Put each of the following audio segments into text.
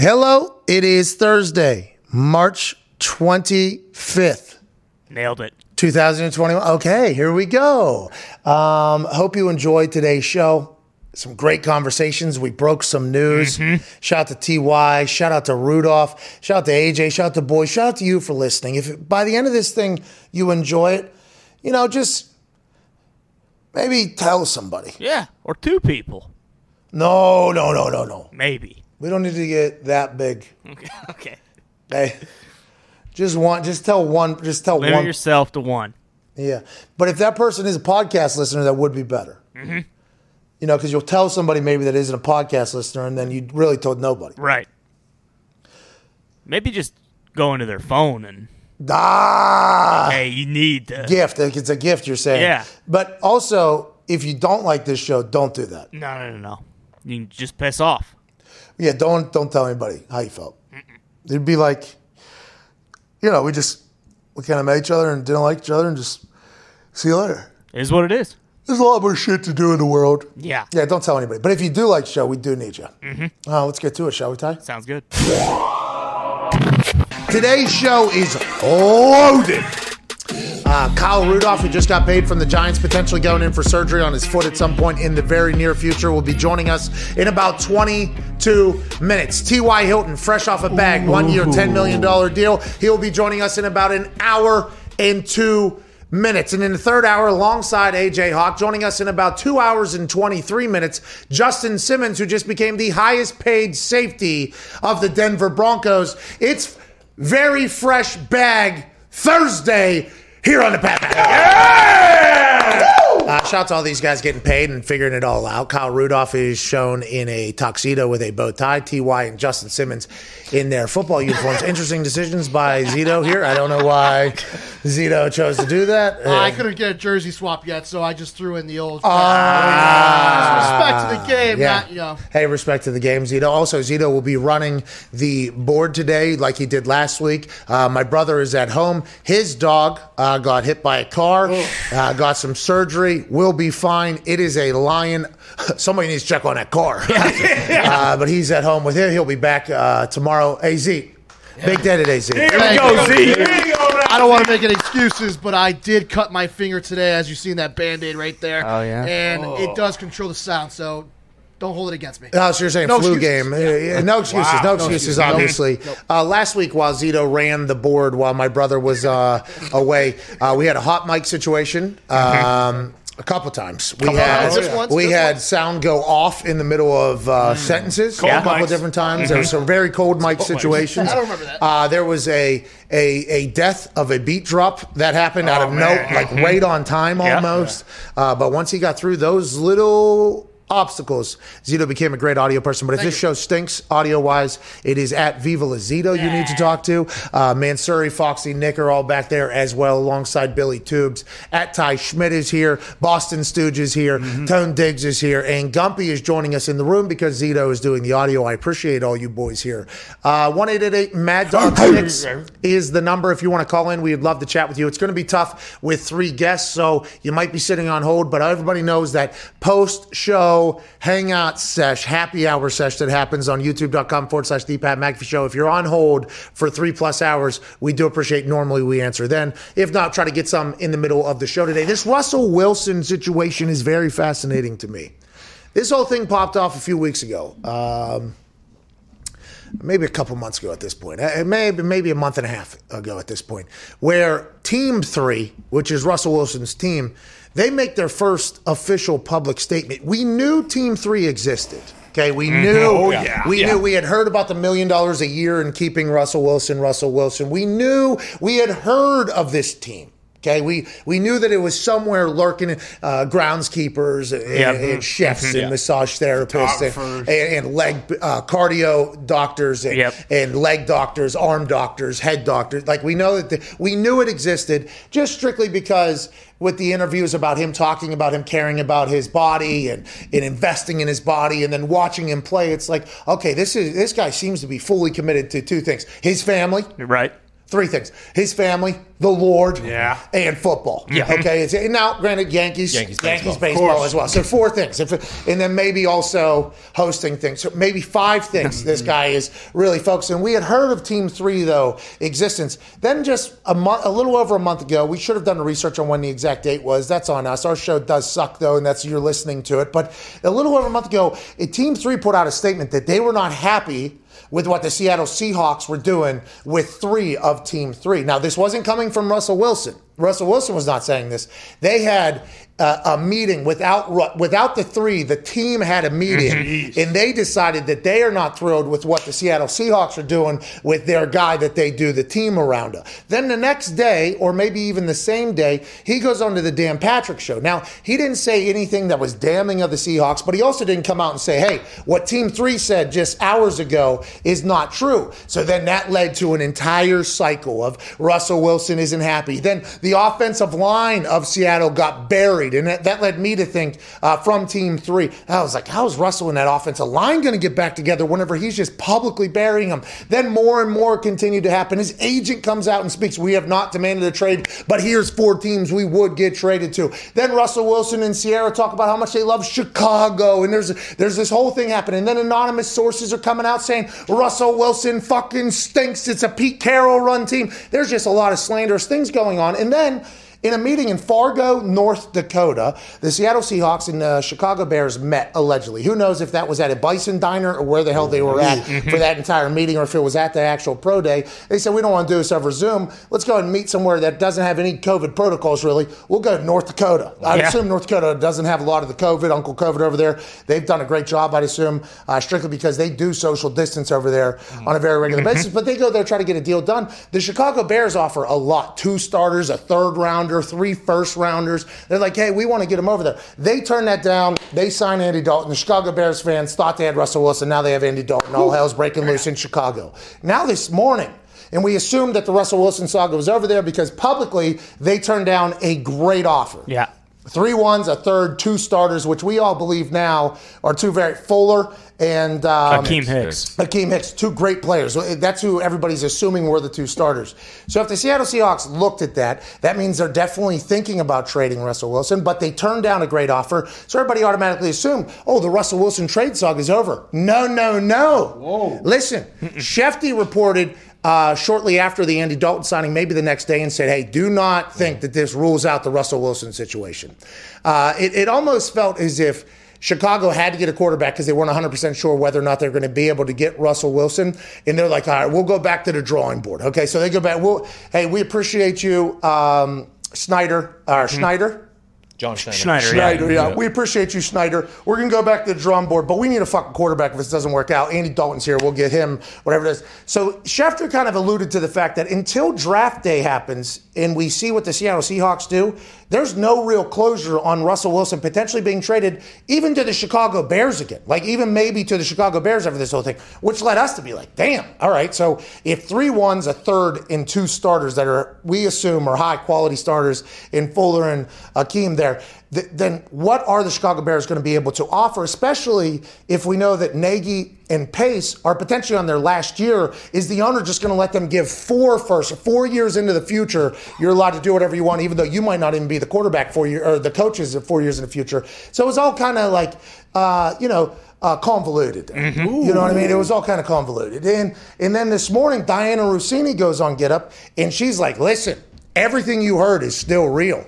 Hello, it is Thursday, March 25th. Nailed it. 2021. Okay, here we go. Um, hope you enjoyed today's show. Some great conversations. We broke some news. Shout out to TY. Shout out to Rudolph. Shout out to AJ. Shout out to Boy. Shout out to you for listening. If by the end of this thing you enjoy it, you know, just maybe tell somebody. Yeah, or two people, No, no, no, no, no. maybe. We don't need to get that big. Okay. okay. Hey, just one. Just tell one. Just tell Limit one. yourself to one. Yeah, but if that person is a podcast listener, that would be better. Mm-hmm. You know, because you'll tell somebody maybe that isn't a podcast listener, and then you really told nobody. Right. Maybe just go into their phone and Ah, hey, you need to. gift. It's a gift. You're saying. Yeah. But also, if you don't like this show, don't do that. No, no, no, no. You can just piss off. Yeah, don't don't tell anybody how you felt. It'd be like, you know, we just we kind of met each other and didn't like each other, and just see you later. It is what it is. There's a lot more shit to do in the world. Yeah. Yeah, don't tell anybody. But if you do like the show, we do need you. Mm-hmm. Uh, let's get to it, shall we, Ty? Sounds good. Today's show is loaded. Uh, Kyle Rudolph, who just got paid from the Giants, potentially going in for surgery on his foot at some point in the very near future, will be joining us in about 22 minutes. T.Y. Hilton, fresh off a bag, one year, $10 million deal. He'll be joining us in about an hour and two minutes. And in the third hour, alongside AJ Hawk, joining us in about two hours and 23 minutes, Justin Simmons, who just became the highest paid safety of the Denver Broncos. It's very fresh bag Thursday here on the Pat Pat. Uh, shout out to all these guys getting paid and figuring it all out. Kyle Rudolph is shown in a tuxedo with a bow tie. Ty and Justin Simmons in their football uniforms. Interesting decisions by Zito here. I don't know why Zito chose to do that. I couldn't get a jersey swap yet, so I just threw in the old. Ah. respect to the game, Yeah. not you know. Hey, respect to the game, Zito. Also, Zito will be running the board today like he did last week. Uh, my brother is at home. His dog uh, got hit by a car, uh, got some surgery, will be fine. It is a lion. Somebody needs to check on that car. uh, but he's at home with him. He'll be back uh, tomorrow. AZ. Big day today, Z. Thank you. I don't want to make any excuses, but I did cut my finger today, as you see in that band aid right there. Oh, yeah? And it does control the sound, so don't hold it against me. Oh, so you're saying No flu excuses. game? Yeah, no excuses. No excuses. excuses. Obviously, Nope. uh, last week while Zito ran the board while my brother was uh, away, uh, we had a hot mic situation. Um, a couple times we had times. Just once, we just had once. sound go off in the middle of uh, sentences a couple mics. different times. There were some very cold mic situations. I don't remember that. Uh, there was a, a a death of a beat drop that happened out of no like right on time almost. Uh, but once he got through those little obstacles, Zito became a great audio person. But if this show stinks audio wise, it is at Viva La Zito you need to talk to. Uh, Mansuri, Foxy, Nick are all back there as well alongside Billy Tubes. At Ty Schmidt is here. Boston Stooge is here. Tone Diggs is here. And Gumpy is joining us in the room because Zito is doing the audio. I appreciate all you boys here. Uh, 1888 Mad Dog 6 is the number if you want to call in. We'd love to chat with you. It's going to be tough with three guests, so you might be sitting on hold, but everybody knows that post show hangout sesh, happy hour sesh that happens on youtube.com forward slash the Pat McAfee show. If you're on hold for three plus hours, we do appreciate normally we answer then. If not, try to get some in the middle of the show today. This Russell Wilson situation is very fascinating to me. This whole thing popped off a few weeks ago. Um, maybe a couple months ago at this point, Uh, maybe maybe a month and a half ago at this point, where Team Three, which is Russell Wilson's team, they make their first official public statement. We knew Team Three existed. Okay, we mm-hmm. knew Oh, yeah. we Yeah. knew we had heard about the million dollars a year in keeping Russell Wilson, Russell Wilson. We knew we had heard of this team. Okay, we we knew that it was somewhere lurking, uh, groundskeepers and, and chefs and massage therapists and, and, and leg uh, cardio doctors and, Yep. and leg doctors, arm doctors, head doctors. Like we know that the, we knew it existed just strictly because with the interviews about him talking about him caring about his body and, and investing in his body and then watching him play, it's like okay, this is this guy seems to be fully committed to two things: his family, Right. Three things: his family, the Lord, Yeah. and football. Yeah. Okay. It's, and now, granted, Yankees, Yankees Yankees baseball. baseball, as well. So four things, if, and then maybe also hosting things. So maybe five things. this guy is really focusing. We had heard of Team Three though existence. Then just a month, a little over a month ago, we should have done the research on when the exact date was. That's on us. Our show does suck though, and that's you're listening to it. But a little over a month ago, Team Three put out a statement that they were not happy with what the Seattle Seahawks were doing with three of Team Three. Now, this wasn't coming from Russell Wilson. Russell Wilson was not saying this. They had uh, a meeting without without the three. The team had a meeting, and they decided that they are not thrilled with what the Seattle Seahawks are doing with their guy that they do the team around. Him. Then the next day, or maybe even the same day, he goes on to the Dan Patrick show. Now, he didn't say anything that was damning of the Seahawks, but he also didn't come out and say, "Hey, what Team Three said just hours ago is not true." So then that led to an entire cycle of Russell Wilson isn't happy. Then the offensive line of Seattle got buried, and that, that led me to think uh, from Team Three, I was like, "How is Russell and that offensive line going to get back together whenever he's just publicly burying them?" Then more and more continued to happen. His agent comes out and speaks, "We have not demanded a trade, but here's four teams we would get traded to." Then Russell Wilson and Sierra talk about how much they love Chicago, and there's there's this whole thing happening. And then anonymous sources are coming out saying Russell Wilson fucking stinks. It's a Pete Carroll run team. There's just a lot of slanderous things going on, and then. In a meeting in Fargo, North Dakota, the Seattle Seahawks and the Chicago Bears met allegedly. Who knows if that was at a Bison Diner or where the hell they were at mm-hmm. for that entire meeting or if it was at the actual pro day. They said, We don't want to do this over Zoom. Let's go and meet somewhere that doesn't have any COVID protocols, really. We'll go to North Dakota. I'd Yeah. assume North Dakota doesn't have a lot of the COVID, Uncle COVID over there. They've done a great job, I'd assume, uh, strictly because they do social distance over there mm-hmm. on a very regular basis. But they go there, try to get a deal done. The Chicago Bears offer a lot two starters, a third rounder, three first rounders. They're like, hey, we want to get them over there. They turn that down. They sign Andy Dalton. The Chicago Bears fans thought they had Russell Wilson. Now they have Andy Dalton. All hell's breaking loose in Chicago. Now this morning, and we assumed that the Russell Wilson saga was over there because publicly they turned down a great offer. Yeah. Three ones, a third, two starters, which we all believe now are two very Fuller and um, Akeem Hicks. Akeem Hicks, two great players. That's who everybody's assuming were the two starters. So if the Seattle Seahawks looked at that, that means they're definitely thinking about trading Russell Wilson, but they turned down a great offer. So everybody automatically assumed, oh, the Russell Wilson trade saga is over. No, no, no. Whoa. Listen, Shefty reported uh, shortly after the Andy Dalton signing, maybe the next day, and said, hey, do not think that this rules out the Russell Wilson situation. Uh, it, it almost felt as if Chicago had to get a quarterback because they weren't 100% sure whether or not they're going to be able to get Russell Wilson. And they're like, all right, we'll go back to the drawing board. Okay, so they go back. We'll, hey, we appreciate you, um, Snyder, or Schneider. John Schneider. Schneider, Schneider, yeah. We appreciate you, Schneider. We're going to go back to the drum board, but we need a fucking quarterback if this doesn't work out. Andy Dalton's here. We'll get him, whatever it is. So Schefter kind of alluded to the fact that until draft day happens and we see what the Seattle Seahawks do, there's no real closure on Russell Wilson potentially being traded even to the Chicago Bears again. Like even maybe to the Chicago Bears after this whole thing, which led us to be like, damn, all right. So if three ones, a third, and two starters that are, we assume, are high quality starters in Fuller and Akeem there, th- then what are the Chicago Bears going to be able to offer, especially if we know that Nagy and Pace are potentially on their last year? Is the owner just going to let them give four first, four years into the future? You're allowed to do whatever you want, even though you might not even be the quarterback for you or the coaches four years in the future. So it was all kind of like, uh, you know. Uh, convoluted. You know what I mean? It was all kind of convoluted. And and then this morning, Dianna Russini goes on Get Up, and she's like, "Listen, everything you heard is still real.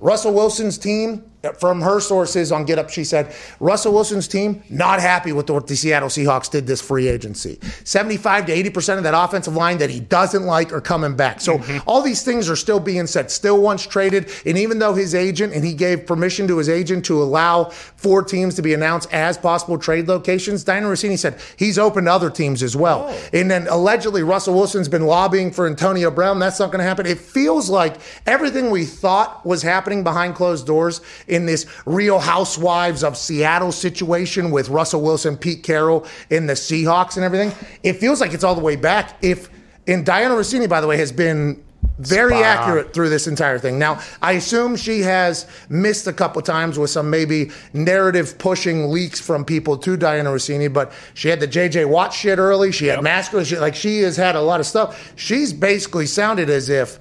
Russell Wilson's team, from her sources on Get Up, she said Russell Wilson's team not happy with what the Seattle Seahawks did this free agency. 75 to 80% of that offensive line that he doesn't like are coming back. So mm-hmm. all these things are still being said. Still once traded. And even though his agent, and he gave permission to his agent to allow four teams to be announced as possible trade locations, Dianna Russini said he's open to other teams as well. Oh. And then allegedly Russell Wilson's been lobbying for Antonio Brown. That's not going to happen. It feels like everything we thought was happening behind closed doors in this Real Housewives of Seattle situation with Russell Wilson, Pete Carroll, and the Seahawks and everything. It feels like it's all the way back. If and Dianna Russini, by the way, has been very Spot on. accurate through this entire thing. Now, I assume she has missed a couple times with some maybe narrative pushing leaks from people to Dianna Russini, but she had the JJ Watt shit early. She had masculine shit. Like she has had a lot of stuff. She's basically sounded as if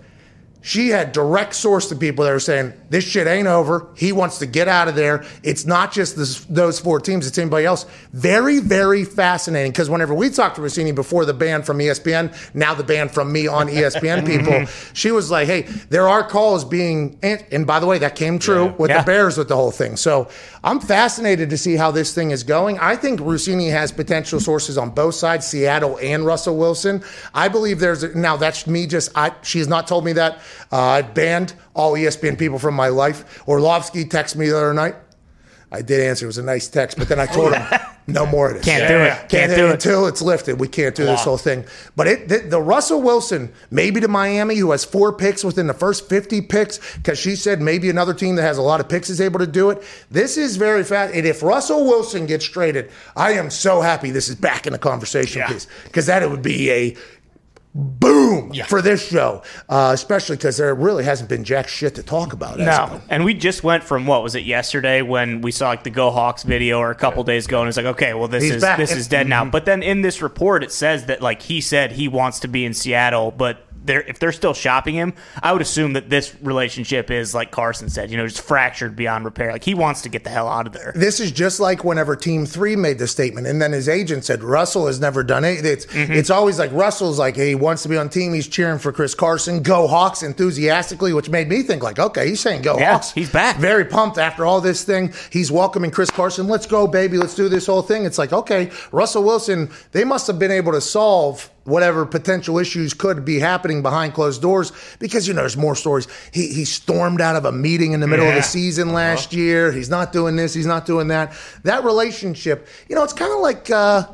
she had direct source to people that are saying this shit ain't over. He wants to get out of there. It's not just this, those four teams; it's anybody else. Very, very fascinating. Because whenever we talked to Russini before the ban from ESPN, now the ban from me on ESPN people, she was like, "Hey, there are calls being," and, and by the way, that came true with Yeah. the Bears with the whole thing. So I'm fascinated to see how this thing is going. I think Russini has potential sources on both sides, Seattle and Russell Wilson. I believe there's a, now that's me just I she has not told me that. Uh, I banned all ESPN people from my life. Orlovsky texted me the other night. I did answer. It was a nice text, but then I told him no more of this. Can't do it. Can't, Can't do it. until it's lifted. We can't do this whole thing. But it, the, the Russell Wilson, maybe to Miami, who has four picks within the first 50 picks, because she said maybe another team that has a lot of picks is able to do it. This is very fast. And if Russell Wilson gets traded, I am so happy this is back in the conversation piece, because that it would be a boom for this show, uh, especially because there really hasn't been jack shit to talk about. No, and we just went from what was it yesterday when we saw like the Go Hawks video, or a couple days ago, and it's like, okay, well this He's is back. this is dead Mm-hmm. now. But then in this report, it says that like he said he wants to be in Seattle, but they're if they're still shopping him, I would assume that this relationship is like Carson said, you know, just fractured beyond repair. Like he wants to get the hell out of there. This is just like whenever Team Three made the statement, and then his agent said Russell has never done it. It's Mm-hmm. it's always like Russell's like, hey, he wants to be on team. He's cheering for Chris Carson. Go Hawks enthusiastically, which made me think like, okay, he's saying go Yeah, Hawks. he's back. Very pumped after all this thing. He's welcoming Chris Carson. Let's go, baby. Let's do this whole thing. It's like, okay, Russell Wilson. They must have been able to solve whatever potential issues could be happening behind closed doors because you know there's more stories. He he stormed out of a meeting in the middle of the season last year. He's not doing this. He's not doing that. That relationship, you know, it's kind of like. Uh,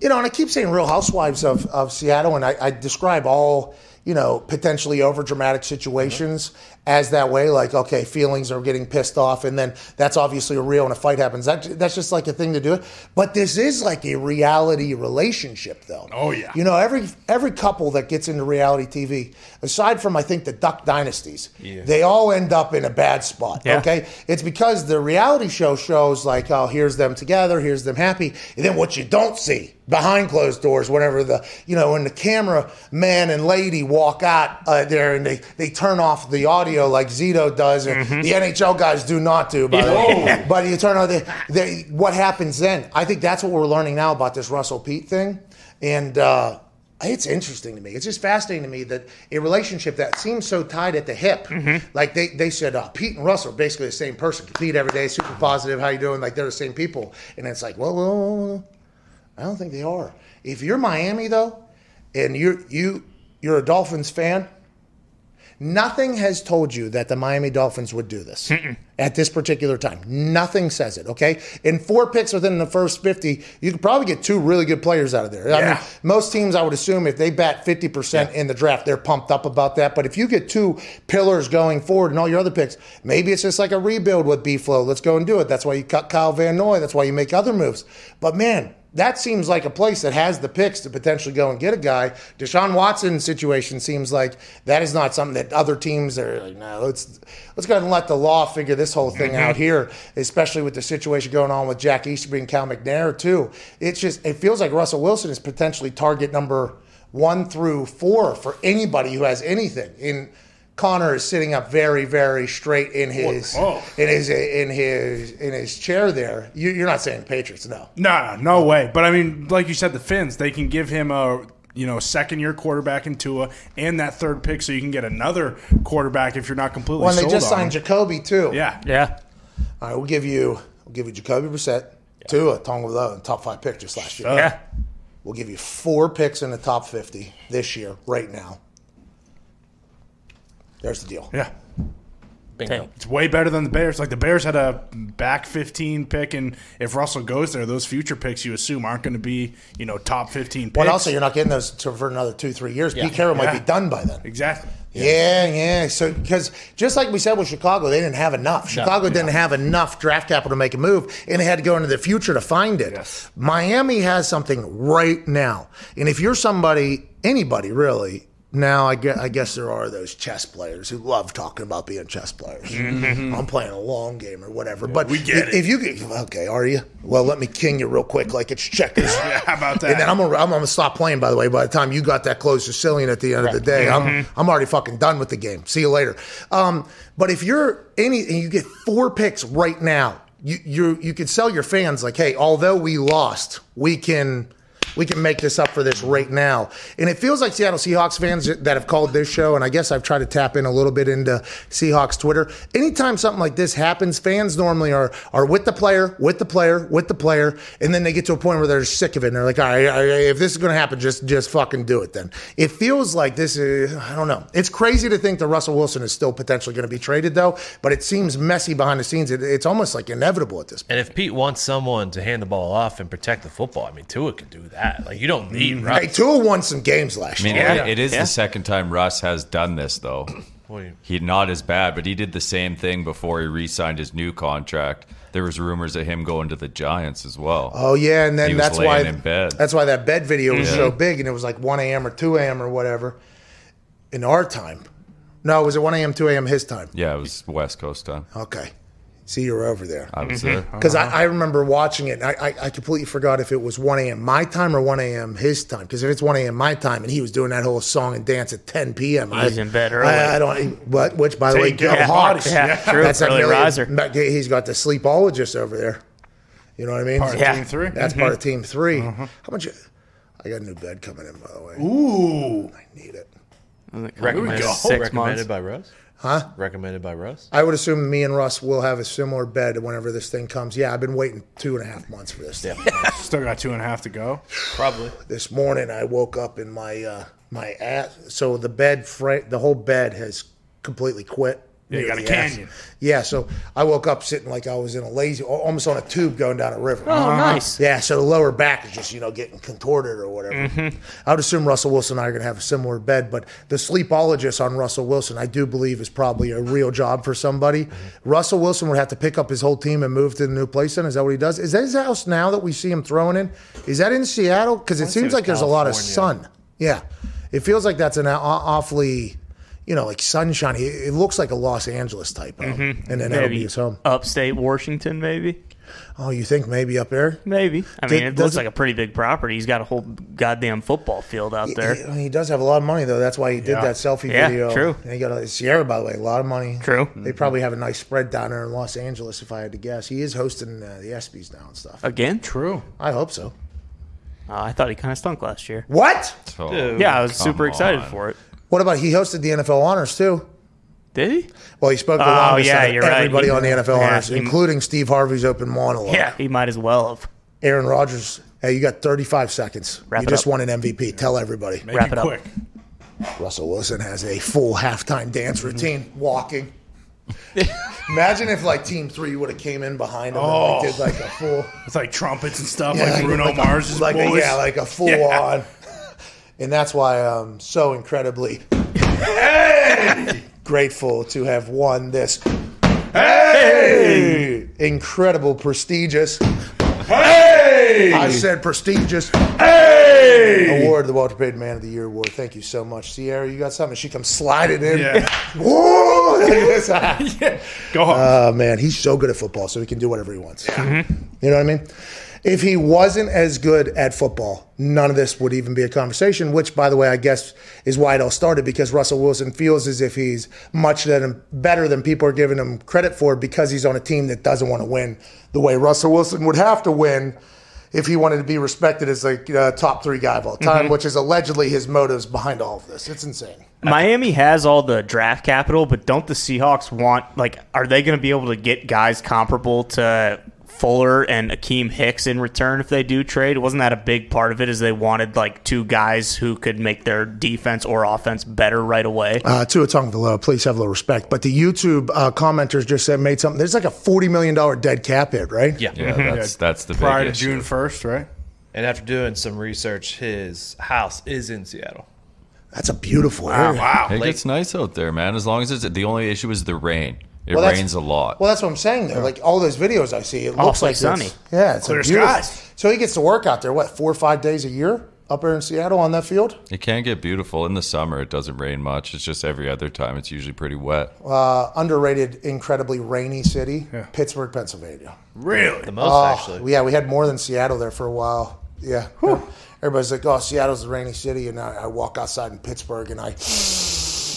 you know, and I keep saying Real Housewives of, of Seattle, and I, I describe all, you know, potentially over dramatic situations as that way. Like, okay, feelings are getting pissed off, and then that's obviously real, and a fight happens. That, that's just like a thing to do. But this is like a reality relationship, though. Oh, yeah. You know, every every couple that gets into reality TV, aside from I think the Duck dynasties, they all end up in a bad spot. Yeah. Okay, it's because the reality show shows like, oh, here's them together, here's them happy, and then what you don't see behind closed doors, whenever the you know when the camera man and lady walk out uh, there and they they turn off the audio like Zito does, and the NHL guys do not do. By the way, but you turn on the, they, what happens then? I think that's what we're learning now about this Russell Pete thing, and. uh it's interesting to me. It's just fascinating to me that a relationship that seems so tied at the hip, like they, they said, uh, Pete and Russell are basically the same person. Compete every day, super positive. How you doing? Like they're the same people. And it's like, well, well, I don't think they are. If you're Miami though, and you're you you're a Dolphins fan, nothing has told you that the Miami Dolphins would do this at this particular time. Nothing says it. Okay, in four picks within the first fifty, you could probably get two really good players out of there. I mean, most teams, I would assume, if they bat fifty percent in the draft, they're pumped up about that. But if you get two pillars going forward and all your other picks, maybe it's just like a rebuild with B Flow. Let's go and do it. That's why you cut Kyle Van Noy. That's why you make other moves. But man. That seems like a place that has the picks to potentially go and get a guy. Deshaun Watson situation seems like that is not something that other teams are like, no, let's let's go ahead and let the law figure this whole thing mm-hmm. out here, especially with the situation going on with Jack Easterby and Cal McNair too. It's just it feels like Russell Wilson is potentially target number one through four for anybody who has anything. In Connor is sitting up very, very straight in his Whoa. in his in his in his chair there. You, you're not saying Patriots, no. No, no, no way. But I mean, like you said, the Fins they can give him a you know second year quarterback in Tua and that third pick, so you can get another quarterback if you're not completely. When they sold just on signed him. Jacoby too. Yeah, Yeah, All right, we'll give you we'll give you Jacoby Brissett, Tua, Tonga Lo, top five pick just last year. yeah. We'll give you four picks in the top fifty this year, right now. There's the deal. yeah. Bingo. It's way better than the Bears. Like the Bears had a back 15 pick, and if Russell goes there, those future picks you assume aren't going to be you know top 15 picks. But also, you're not getting those to, for another two, three years. Pete Carroll might be done by then. exactly. Yeah, yeah. So because just like we said with Chicago, they didn't have enough. Chicago didn't have enough draft capital to make a move, and they had to go into the future to find it. Yes. Miami has something right now, and if you're somebody, anybody really, now I guess, I guess there are those chess players who love talking about being chess players. I'm playing a long game or whatever. but we get if, it. if you get okay, are you? Well, let me king you real quick, like it's checkers. Yeah, how about that? And then I'm gonna, I'm gonna stop playing. By the way, by the time you got that close to Cillian at the end of the day, I'm I'm already fucking done with the game. See you later. Um, but if you're any and you get four picks right now, you you you could sell your fans like, hey, although we lost, we can. We can make this up for this right now. And it feels like Seattle Seahawks fans that have called this show, and I guess I've tried to tap in a little bit into Seahawks Twitter. Anytime something like this happens, fans normally are are with the player, with the player, with the player, and then they get to a point where they're sick of it and they're like, all right, all right, if this is going to happen, just just fucking do it then. It feels like this is, I don't know. It's crazy to think that Russell Wilson is still potentially going to be traded, though, but it seems messy behind the scenes. It, it's almost like inevitable at this point. And if Pete wants someone to hand the ball off and protect the football, I mean, Tua can do that. Like you don't mm-hmm. need Russ. Hey, Tua won some games last I mean, year. it- it is Yeah. the second time Russ has done this, though. What He not as bad, but he did the same thing before he re-signed his new contract. There was rumors of him going to the Giants as well. Oh yeah, and then He was that's why laying in bed. that's why that bed video was so big, and it was like one a.m. or two a.m. or whatever in our time. No, was it one a.m. two a.m. his time? Yeah, it was West Coast time. Okay, see, you were over there I was there. Mm-hmm. because I, uh-huh. I remember watching it. And I, I I completely forgot if it was one a.m. my time or one a.m. his time. Because if it's one a.m. my time, and he was doing that whole song and dance at ten p.m., I, He's in bed early. I, I don't. What? Which, by the way, Taking go care of Hawks. bodies. Yeah, Yeah. true. That's that Early million- riser. but He's got the sleepologist over there. You know what I mean? Part of Yeah. team three. That's part of mm-hmm. team 3 uh-huh. How much? I got a new bed coming in, by the way. Ooh. I need it. Recommended, go. Six recommended months. by Russ? Huh? Recommended by Russ? I would assume me and Russ will have a similar bed whenever this thing comes. Yeah, I've been waiting two and a half months for this. Thing. Still got two and a half to go. Probably. This morning, I woke up in my uh, my ass. So the bed, fra- the whole bed has completely quit. Yeah, you got a canyon. Yeah, so I woke up sitting like I was in a lazy, almost on a tube going down a river. Oh, nice. Yeah, so the lower back is just, you know, getting contorted or whatever. Mm-hmm. I would assume Russell Wilson and I are going to have a similar bed, but the sleepologist on Russell Wilson, I do believe, is probably a real job for somebody. Mm-hmm. Russell Wilson would have to pick up his whole team and move to the new place then? Is that what he does? Is that his house now that we see him throwing in? Is that in Seattle? Because it seems like there's a lot of sun. Yeah. It feels like that's an awfully, you know, like sunshiny. It it looks like a Los Angeles type home. And then that'll be Maybe his home. upstate Washington, maybe. Oh, you think maybe up there? Maybe. I Did- mean, it looks like a pretty big property. He's got a whole goddamn football field out there. He, he does have a lot of money though. That's why he did Yeah. that selfie Yeah, video. true. And he got a, Sierra, by the way, a lot of money. True. They probably have a nice spread down there in Los Angeles, if I had to guess. He is hosting uh, the ESPYS now and stuff. Again? True. I hope so. Oh, I thought he kind of stunk last year. What? Oh, Yeah, I was come super excited on. for it. What about he hosted the NFL honors too? Did he? Well, he spoke the Oh, longest yeah, you're right. everybody He- on the NFL yeah, honors, he- including Steve Harvey's open monologue. Yeah, he might as well have. Aaron Rodgers. Hey, you got 35 seconds. Wrap you just up. won an MVP. Tell everybody. Make Wrap it it up. quick. Russell Wilson has a full halftime dance Mm-hmm. routine, walking. Imagine if like Team Three would have came in behind him Oh. and like, did like a full, It's like trumpets and stuff, Yeah, like Bruno like a- Mars' like a, boys. yeah, like a full Yeah. on. And that's why I'm so incredibly grateful to have won this hey! incredible, prestigious. Hey! I said prestigious. Hey! Award, the Walter Payton Man of the Year Award. Thank you so much, Sierra. You got something? She comes sliding in. Yeah. Whoa! Go home. Oh uh, man, he's so good at football, so he can do whatever he wants. Mm-hmm. You know what I mean? If he wasn't as good at football, none of this would even be a conversation. Which, by the way, I guess is why it all started because Russell Wilson feels as if he's much better than people are giving him credit for because he's on a team that doesn't want to win the way Russell Wilson would have to win if he wanted to be respected as a uh, top three guy of all time, which is allegedly his motives behind all of this. It's insane. Miami has all the draft capital, but don't the Seahawks want like are they going to be able to get guys comparable to Fuller and Akeem Hicks in return if they do trade? Wasn't that a big part of it? Is they wanted like two guys who could make their defense or offense better right away? Uh, Tua Tagovailoa, please have a little respect. But the YouTube uh, commenters just said made something. There's like a forty million dollar dead cap hit, right? Yeah. Yeah, that's that's the Prior big to issue. June 1st, right? And after doing some research, his house is in Seattle. That's a beautiful area. Wow. It Lake- gets nice out there, man. As long as it's the only issue is the rain. It Well, that's- rains a lot. Well, that's what I'm saying. Though, like all those videos I see, it looks Awfully like sunny. It's, yeah, it's Clear a beautiful- skies. So he gets to work out there. What four or five days a year? up there in Seattle on that field? It can get beautiful in the summer. It doesn't rain much. It's just every other time. It's usually pretty wet. Uh, underrated, incredibly rainy city, Pittsburgh, Pennsylvania. Really? The most Oh, actually. yeah, we had more than Seattle there for a while. Yeah. Everybody's like, oh, Seattle's a rainy city. And I, I walk outside in Pittsburgh and I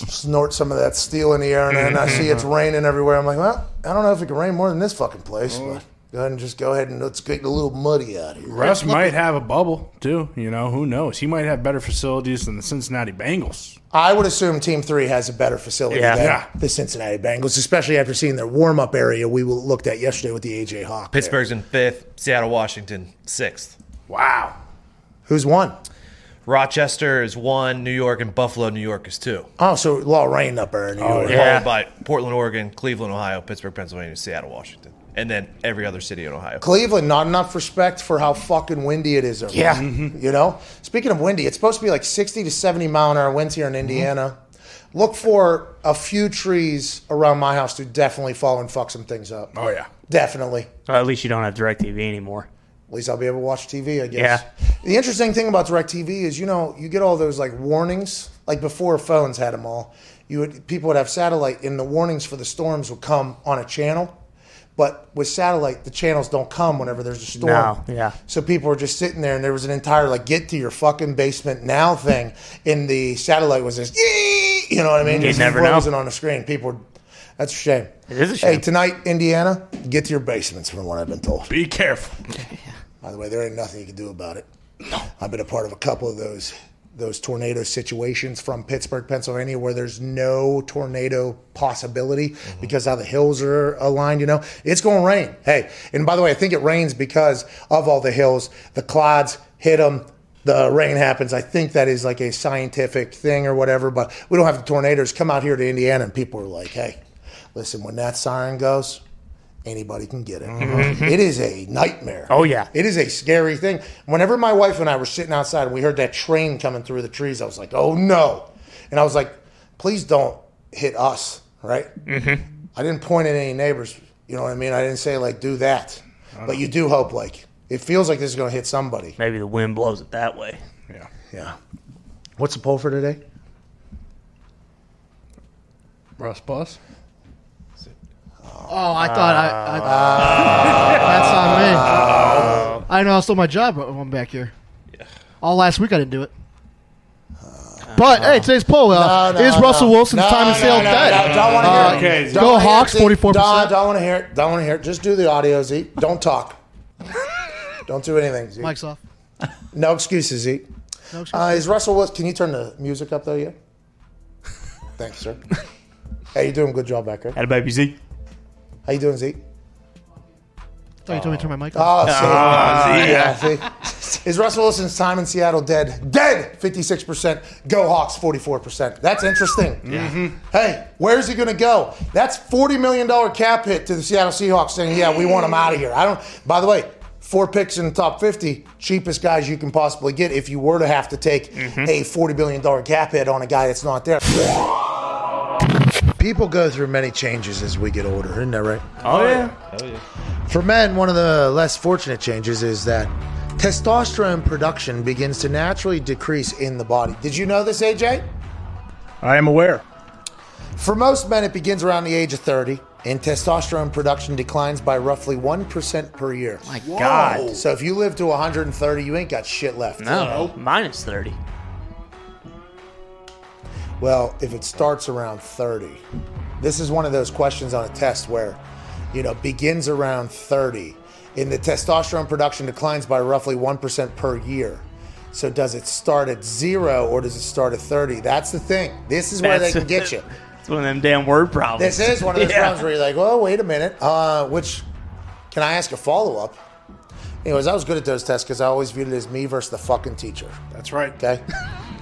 snort some of that steel in the air. And then I see it's mm-hmm. raining everywhere. I'm like, well, I don't know if it can rain more than this fucking place. But go ahead and just go ahead and let's get a little muddy out here. Russ might have a bubble too. You know, who knows? He might have better facilities than the Cincinnati Bengals. I would assume Team Three has a better facility Yeah. than Yeah. the Cincinnati Bengals, especially after seeing their warm up area we looked at yesterday with the AJ Hawk. there. Pittsburgh's in fifth. Seattle, Washington, sixth. Wow. Who's won? Rochester is one. New York and Buffalo, New York is two. Oh, so a lot of rain up there in New oh, York. Yeah. Followed by Portland, Oregon, Cleveland, Ohio, Pittsburgh, Pennsylvania, Seattle, Washington, and then every other city in Ohio. Cleveland, not enough respect for how fucking windy it is over Yeah. there. You know? Speaking of windy, it's supposed to be like 60 to 70 mile an hour winds here in mm-hmm. Indiana. Look for a few trees around my house to definitely fall and fuck some things up. Oh yeah. Definitely. Well, at least you don't have DirecTV anymore. At least I'll be able to watch TV, I guess. Yeah. The interesting thing about DirecTV is, you know, you get all those like warnings, like before phones had them all. You would people would have satellite, and the warnings for the storms would come on a channel. But with satellite, the channels don't come whenever there's a storm. No, yeah. So people were just sitting there, and there was an entire like "get to your fucking basement now" thing, and the satellite was just, "Yee!" you know what I mean? You Just never know. frozen on the screen. People, were, that's a shame. It is a shame. Hey, tonight, Indiana, get to your basements, from what I've been told. Be careful. By the way, there ain't nothing you can do about it. No. I've been a part of a couple of those those tornado situations from Pittsburgh, Pennsylvania, where there's no tornado possibility mm-hmm. because how the hills are aligned. You know, it's going to rain. Hey, and by the way, I think it rains because of all the hills. The clouds hit them. The rain happens. I think that is like a scientific thing or whatever. But we don't have the tornadoes come out here to Indiana, and people are like, "Hey, listen, when that siren goes." Anybody can get it. It is a nightmare. Oh, yeah. It is a scary thing. Whenever my wife and I were sitting outside and we heard that train coming through the trees, I was like, oh no. And I was like, please don't hit us, right? Mm-hmm. I didn't point at any neighbors. You know what I mean? I didn't say, like, do that. But you do hope, like, it feels like this is going to hit somebody. Maybe the wind blows it that way. Yeah. Yeah. What's the poll for today? Russ Bus. Oh, I thought I. I that's on me. I know I stole my job when I'm back here. All last week I didn't do it. But hey, today's poll uh, No, no, is Russell no. Wilson's No, time no, to sail no, no. Don't want to Uh, hear it. Okay, Don't Go wanna hear it, Hawks, Zeke. 44%. Don't, don't want to hear it. Don't want to hear it. Just do the audio, Zeke. Don't talk. don't do anything, Zeke. Mike's off. No excuses, Zeke. No excuses. Uh, is Russell Wilson? Can you turn the music up though? Yeah. Thanks, sir. hey, you're doing a good job back there. Had a baby Z. How you doing, Zeke? thought you told me to turn my mic ah, off. Oh, see, ah, yeah, see. Is Russell Wilson's time in Seattle dead? Dead. Fifty-six percent. Go Hawks. Forty-four percent. That's interesting. Mm-hmm. Hey, where's he going to go? That's forty million dollar cap hit to the Seattle Seahawks, saying, "Yeah, we want him out of here." I don't. By the way. Four picks in the top 50, cheapest guys you can possibly get if you were to have to take mm-hmm. a $40 billion cap hit on a guy that's not there. People go through many changes as we get older, isn't that right? Oh, yeah. yeah. For men, one of the less fortunate changes is that testosterone production begins to naturally decrease in the body. Did you know this, AJ? I am aware. For most men, it begins around the age of 30, and testosterone production declines by roughly 1% per year. My God. So if you live to 130, you ain't got shit left. No. Minus 30. Well, if it starts around 30, this is one of those questions on a test where, you know, begins around 30, and the testosterone production declines by roughly 1% per year. So does it start at zero or does it start at 30? That's the thing. This is where they can get you. It's one of them damn word problems. This is one of those Yeah. problems where you're like, well, wait a minute. Uh, which, can I ask a follow up? Anyways, I was good at those tests because I always viewed it as me versus the fucking teacher. That's right. Okay.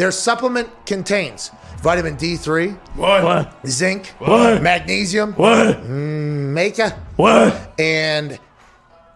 Their supplement contains vitamin D3, What? zinc, What? magnesium, What? Mm, maca, What? and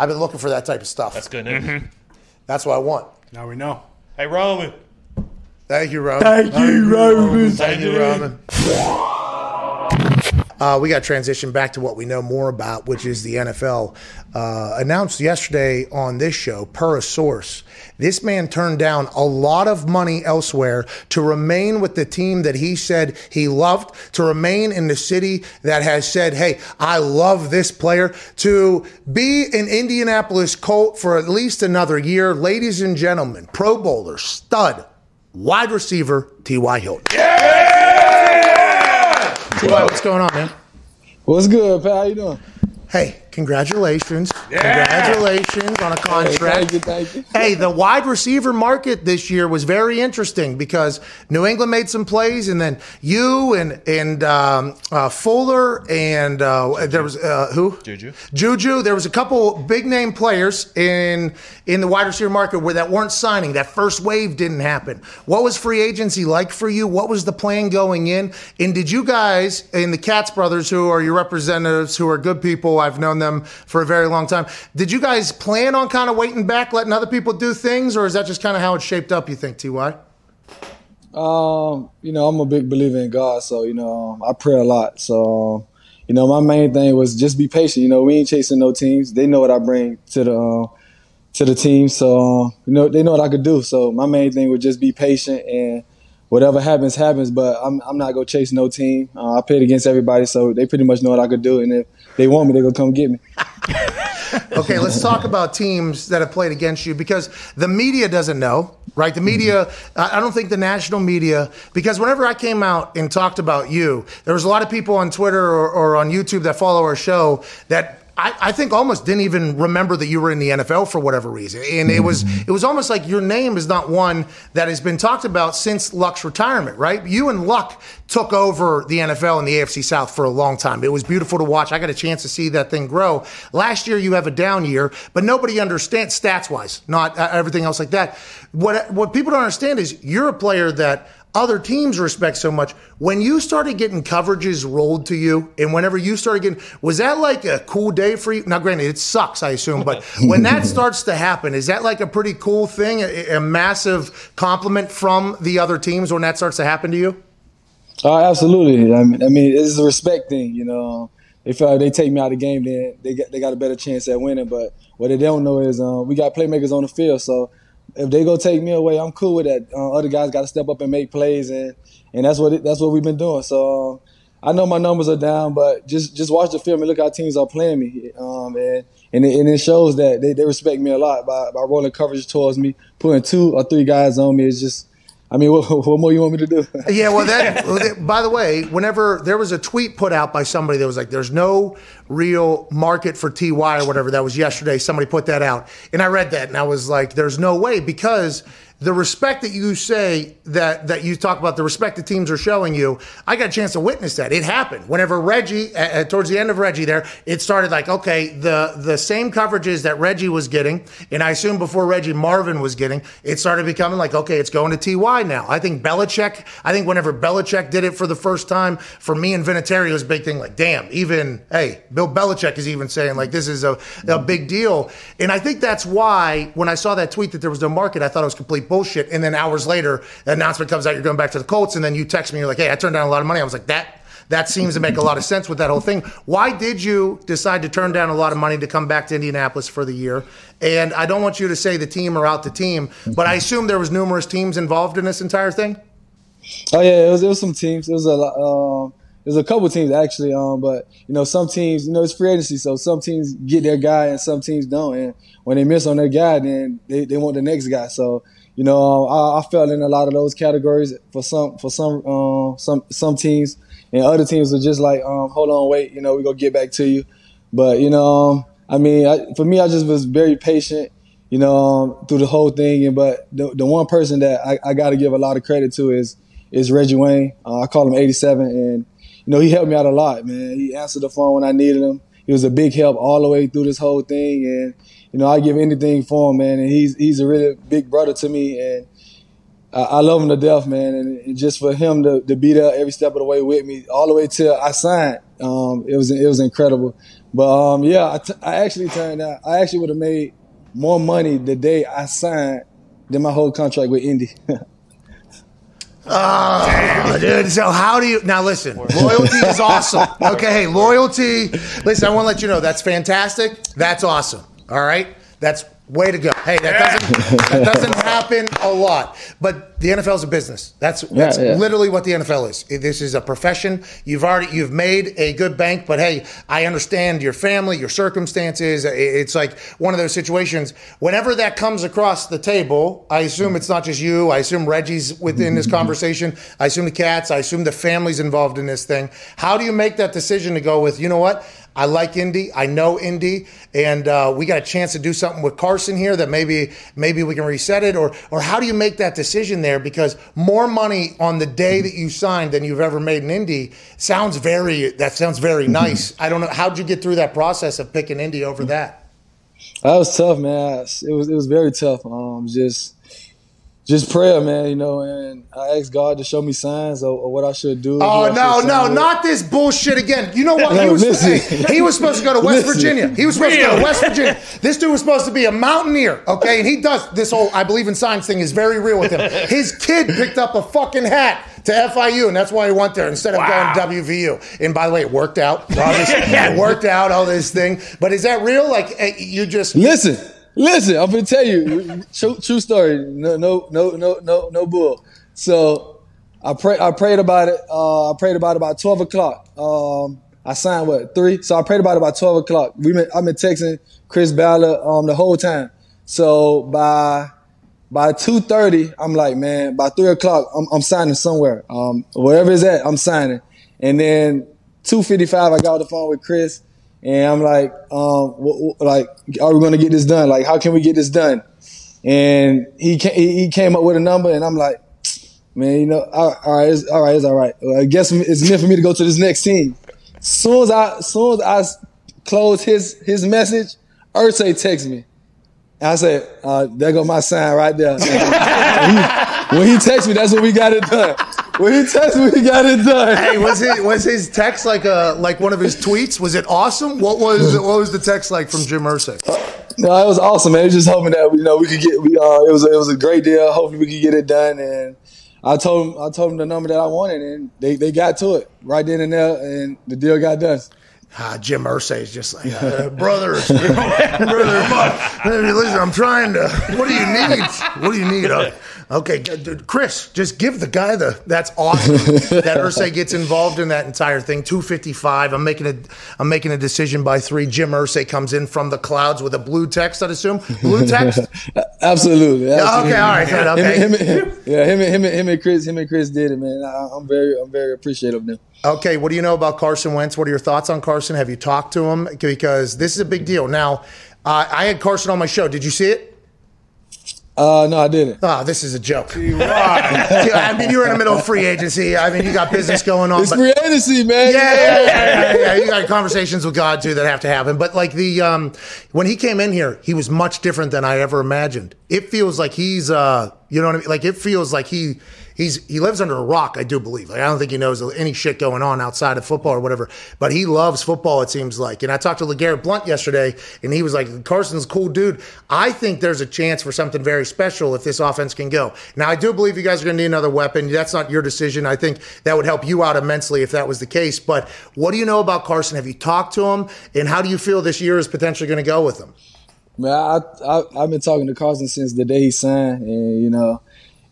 I've been looking for that type of stuff. That's good news. Mm-hmm. That's what I want. Now we know. Hey, Roman. Thank you, Roman. Thank you, Roman. Thank you, Roman. Uh, we got to transition back to what we know more about, which is the NFL. Uh, announced yesterday on this show, per a source, this man turned down a lot of money elsewhere to remain with the team that he said he loved, to remain in the city that has said, hey, I love this player, to be an Indianapolis Colt for at least another year. Ladies and gentlemen, Pro Bowler, stud, wide receiver, T.Y. Hilton. T.Y., what's going on, man? What's good, pal? How you doing? Hey, congratulations. Congratulations on a contract. Thank you, thank you. Hey, the wide receiver market this year was very interesting because New England made some plays, and then you and and um, uh, Fuller and uh, there was uh, who Juju. Juju. There was a couple big name players in in the wide receiver market where that weren't signing. That first wave didn't happen. What was free agency like for you? What was the plan going in? And did you guys and the Katz brothers, who are your representatives, who are good people, I've known them for a very long time. Did you guys plan on kind of waiting back, letting other people do things, or is that just kind of how it shaped up? You think, Ty? Um, you know, I'm a big believer in God, so you know, um, I pray a lot. So, you know, my main thing was just be patient. You know, we ain't chasing no teams. They know what I bring to the uh, to the team, so you know, they know what I could do. So, my main thing was just be patient and whatever happens, happens. But I'm I'm not gonna chase no team. Uh, I played against everybody, so they pretty much know what I could do. And if they want me, they gonna come get me. Okay, let's talk about teams that have played against you because the media doesn't know, right? The media, I I don't think the national media, because whenever I came out and talked about you, there was a lot of people on Twitter or, or on YouTube that follow our show that I, I think almost didn't even remember that you were in the NFL for whatever reason. And it was it was almost like your name is not one that has been talked about since Luck's retirement, right? You and Luck took over the NFL and the AFC South for a long time. It was beautiful to watch. I got a chance to see that thing grow. Last year you have a down year, but nobody understands stats wise, not uh, everything else like that. What what people don't understand is you're a player that other teams respect so much. When you started getting coverages rolled to you, and whenever you started getting, was that like a cool day for you? Now, granted, it sucks, I assume, but when that starts to happen, is that like a pretty cool thing, a, a massive compliment from the other teams when that starts to happen to you? Oh, absolutely. I mean, I mean, it's a respect thing. You know, if uh, they take me out of the game, then they got they got a better chance at winning. But what they don't know is uh, we got playmakers on the field. So if they go take me away, I'm cool with that. Uh, other guys got to step up and make plays, and and that's what it, that's what we've been doing. So. Um, I know my numbers are down, but just just watch the film and look how teams are playing me, um, and and it, and it shows that they, they respect me a lot by, by rolling coverage towards me, putting two or three guys on me. It's just I mean, what, what more you want me to do? Yeah, well, that. well, that- by the way, whenever there was a tweet put out by somebody that was like, "There's no real market for Ty or whatever," that was yesterday. Somebody put that out, and I read that, and I was like, "There's no way," because the respect that you say that that you talk about, the respect the teams are showing you. I got a chance to witness that. It happened whenever Reggie, towards the end of Reggie, there, it started like, okay, the the same coverages that Reggie was getting, and I assume before Reggie, Marvin was getting. It started becoming like, okay, it's going to Ty now. I think Belichick. I think whenever Belichick did it for the first time, for me and Vinatieri, was a big thing. Like, damn, even hey, Bill Belichick is even saying like this is a, a big deal, and I think that's why when I saw that tweet that there was no market, I thought it was complete bullshit. And then hours later, the announcement comes out, you're going back to the Colts, and then you text me, you're like, hey, I turned down a lot of money. I was like, that that seems to make a lot of sense with that whole thing. Why did you decide to turn down a lot of money to come back to Indianapolis for the year? And I don't want you to say the team or out the team, but I assume there was numerous teams involved in this entire thing. Oh yeah, it was, it was some teams. It was a lot. Um, there's a couple teams actually, um, but you know some teams, you know, it's free agency, so some teams get their guy and some teams don't. And when they miss on their guy, then they, they want the next guy. So you know, um, I, I fell in a lot of those categories for some for some um, some some teams and other teams are just like, um, hold on, wait, you know, we're gonna get back to you. But you know, um, I mean, I, for me, I just was very patient, you know, um, through the whole thing. And but the, the one person that I, I got to give a lot of credit to is is Reggie Wayne. Uh, I call him 87, and you know, he helped me out a lot, man. He answered the phone when I needed him. He was a big help all the way through this whole thing, and you know, I give anything for him, man. And he's he's a really big brother to me, and I, I love him to death, man. And, and, just for him to, to be there every step of the way with me, all the way till I signed, um, it was it was incredible. But um, yeah, I, t- I actually turned out. I actually would have made more money the day I signed than my whole contract with Indy. Oh, dude. So how do you now? Listen, loyalty is awesome. Okay, hey, loyalty. Listen, I want to let you know that's fantastic. That's awesome. All right, that's Way to go! Hey, that doesn't that doesn't happen a lot, but the NFL is a business. That's that's yeah, yeah. literally what the NFL is. This is a profession. You've already you've made a good bank, but hey, I understand your family, your circumstances. It's like one of those situations. Whenever that comes across the table, I assume it's not just you. I assume Reggie's within this conversation. I assume the cats. I assume the family's involved in this thing. How do you make that decision to go with? You know what? I like Indy. I know Indy, and uh, we got a chance to do something with Carson here that maybe maybe we can reset it, or or how do you make that decision there? Because more money on the day that you signed than you've ever made in Indy sounds very that sounds very nice. I don't know how'd you get through that process of picking Indy over that. That was tough, man. It was it was very tough. Um, just just prayer, man. You know, and I asked God to show me signs of, of what I should do. Oh no, no, not this bullshit again. You know what? No, he, was, hey, he was supposed to go to West listen. Virginia. He was supposed Real. to go to West Virginia. This dude was supposed to be a mountaineer, okay? And he does this whole I believe in signs thing is very real with him. His kid picked up a fucking hat to FIU, and that's why he went there instead of wow. going to WVU. And by the way, it worked out. it worked out all this thing. But is that real? Like eh, you just listen. Listen, I'm gonna tell you, true, true story. No, no, no, no, no, no bull. So I pray. I prayed about it. Uh, I prayed about it about twelve o'clock. Um, I signed what three? So I prayed about it about twelve o'clock. We I've been texting Chris Ballard um, the whole time. So by by two thirty, I'm like, man. By three o'clock, I'm, I'm signing somewhere. Um, wherever it's at, I'm signing. And then two fifty five, I got on the phone with Chris. And I'm like, um, like, are we going to get this done? Like, how can we get this done? And he he came up with a number, and I'm like, man, you know, all right, it's, all right, it's all right. I guess it's meant for me to go to this next team. Soon as I, soon as I close his his message, Irsay texts me. And I said, uh, there go my sign right there. when, he, when he texts me, that's when we got it done. When he texts me, we got it done. Hey, was it was his text like a like one of his tweets? Was it awesome? What was what was the text like from Jim Irsay? Uh, no, it was awesome, man. It was just hoping that you know we could get we uh it was it was a great deal. Hopefully we could get it done and I told him I told him the number that I wanted and they, they got to it right then and there and the deal got done. Ah, Jim Irsay is just like, uh, brother, brother, listen, I'm trying to, what do you need? What do you need? Uh, Okay, Chris, just give the guy the. That's awesome that Irsay gets involved in that entire thing. Two fifty five. I'm making a. I'm making a decision by three. Jim Irsay comes in from the clouds with a blue text. I'd assume blue text. absolutely, absolutely. Okay, all right, okay. Him, him, him, yeah, him, him, him, and Chris, him and Chris did it, man. I, am very, I'm very appreciative of them. Okay, what do you know about Carson Wentz? What are your thoughts on Carson? Have you talked to him? Because this is a big deal. Now, uh, I had Carson on my show. Did you see it? Uh, no, I didn't. Oh, this is a joke. I mean, you're in the middle of free agency. I mean, you got business going on. It's free agency, man. Yeah, yeah, yeah, yeah, You got conversations with God too that have to happen. But like the um, when he came in here, he was much different than I ever imagined. It feels like he's uh, You know what I mean? Like it feels like he he's he lives under a rock. I do believe. Like I don't think he knows any shit going on outside of football or whatever. But he loves football. It seems like. And I talked to LeGarrette Blount yesterday, and he was like, "Carson's a cool dude. I think there's a chance for something very special if this offense can go." Now I do believe you guys are going to need another weapon. That's not your decision. I think that would help you out immensely if that was the case. But what do you know about Carson? Have you talked to him? And how do you feel this year is potentially going to go with him? Man, I, I I've been talking to Carson since the day he signed, and you know,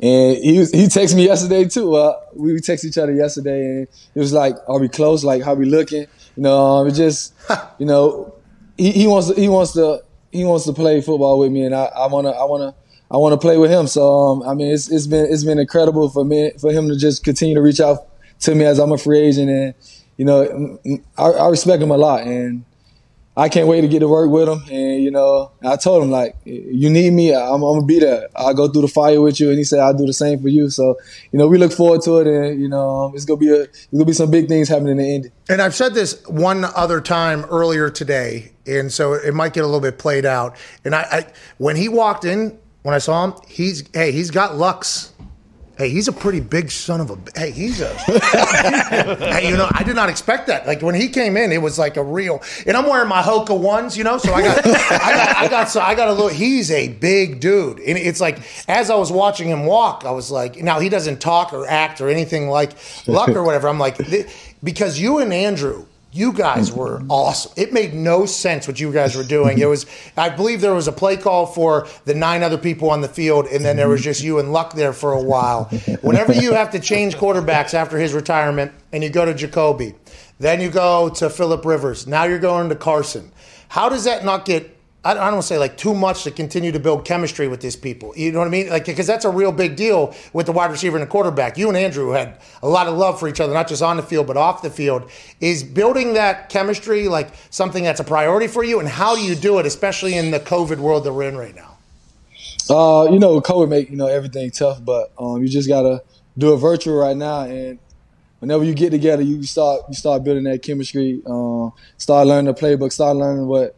and he was, he texted me yesterday too. Uh, we texted each other yesterday, and it was like, "Are we close? Like, how we looking?" You know, um, it just, you know, he, he wants to, he wants to he wants to play football with me, and I, I wanna I wanna I want to play with him. So um, I mean, it's it's been it's been incredible for me for him to just continue to reach out to me as I'm a free agent, and you know, I, I respect him a lot, and I can't wait to get to work with him. And you know, I told him like, you need me, I'm, I'm, gonna be there. I'll go through the fire with you. And he said, I'll do the same for you. So, you know, we look forward to it. And you know, um, it's gonna be a, it's gonna be some big things happening in the end. And I've said this one other time earlier today, and so it might get a little bit played out. And I, I when he walked in, when I saw him, he's hey, he's got Lux. Hey, he's a pretty big son of a. Hey, he's a. hey, you know, I did not expect that. Like when he came in, it was like a real. And I'm wearing my Hoka ones, you know, so I got, I got, I got, so I got a little. He's a big dude, and it's like as I was watching him walk, I was like, now he doesn't talk or act or anything like Luck or whatever. I'm like, because you and Andrew you guys were awesome. It made no sense what you guys were doing. It was, I believe there was a play call for the nine other people on the field, and then there was just you and Luck there for a while. Whenever you have to change quarterbacks after his retirement, and you go to Jacoby, then you go to Philip Rivers, now you're going to Carson. How does that not get I don't want to say like too much to continue to build chemistry with these people. You know what I mean? Like because that's a real big deal with the wide receiver and the quarterback. You and Andrew had a lot of love for each other, not just on the field but off the field. Is building that chemistry like something that's a priority for you? And how do you do it, especially in the COVID world that we're in right now? Uh, you know, COVID make you know everything tough, but um, you just gotta do it virtual right now and whenever you get together, you start you start building that chemistry. Uh, start learning the playbook. Start learning what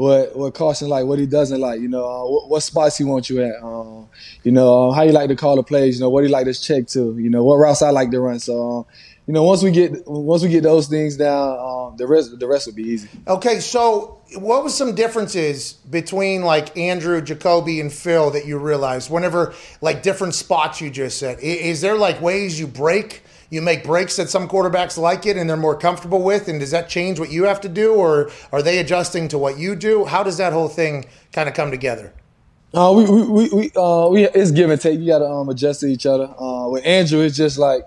what what Carson like, what he doesn't like. You know, uh, what, what, spots he wants you at. Um, you know, uh, how you like to call the plays. You know, what he like to check to. You know, what routes I like to run. So, uh, you know, once we get once we get those things down, um, the rest the rest will be easy. Okay, so what was some differences between like Andrew, Jacoby, and Phil that you realized whenever like different spots you just said? Is there like ways you break? You make breaks that some quarterbacks like it and they're more comfortable with? And does that change what you have to do, or are they adjusting to what you do? How does that whole thing kind of come together? Uh, we we we, uh, we it's give and take. You got to um, adjust to each other. Uh, with Andrew, it's just like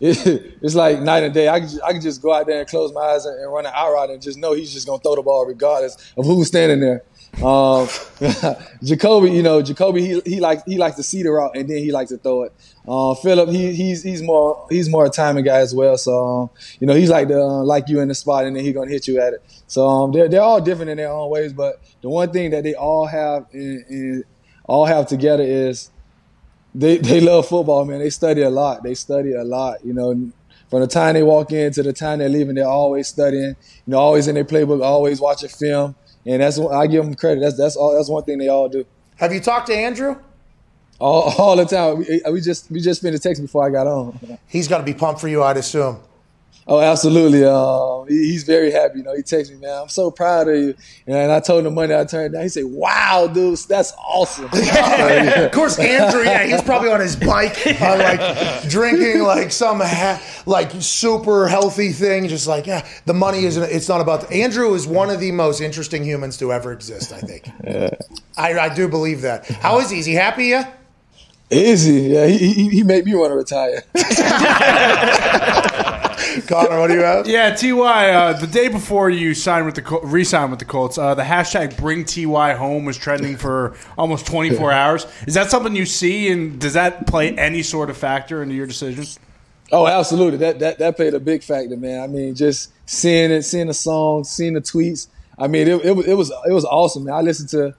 it, it's like night and day. I can just, I can just go out there and close my eyes and, and run an out route and just know he's just gonna throw the ball regardless of who's standing there. Um, Jacoby, you know, Jacoby, he he likes he likes to see the route and then he likes to throw it. Uh, Philip, he he's he's more he's more a timing guy as well. So um, you know, he's like the uh, like you in the spot and then he's gonna hit you at it. So um, they're they're all different in their own ways, but the one thing that they all have in, in all have together is they they love football, man. They study a lot. They study a lot. You know, from the time they walk in to the time they're leaving, they're always studying. You know, always in their playbook, always watching film and that's what I give them credit. That's that's all. That's one thing they all do. Have you talked to Andrew? All, all the time. We, we just we just spent a text before I got on. He's got to be pumped for you, I'd assume. Oh, absolutely. Um, he, he's very happy. You know, he texts me, man, I'm so proud of you. And I told him the money I turned down. He said, wow, dude, that's awesome. of course, Andrew, yeah, he's probably on his bike, uh, like drinking like some ha- like super healthy thing. Just like, yeah, the money isn't, it's not about, the- Andrew is one of the most interesting humans to ever exist, I think. Yeah. I, I do believe that. How is he? Is he happy yet? Is he? Yeah, he, he, he made me want to retire. Connor, what do you have? Yeah, Ty. Uh, the day before you signed with the Col- re-signed with the Colts, uh, the hashtag Bring Ty Home was trending for almost 24 hours. Is that something you see, and does that play any sort of factor into your decision? Oh, absolutely. That that that played a big factor, man. I mean, just seeing it, seeing the songs, seeing the tweets. I mean, it, it, it was it was awesome, man. I listened to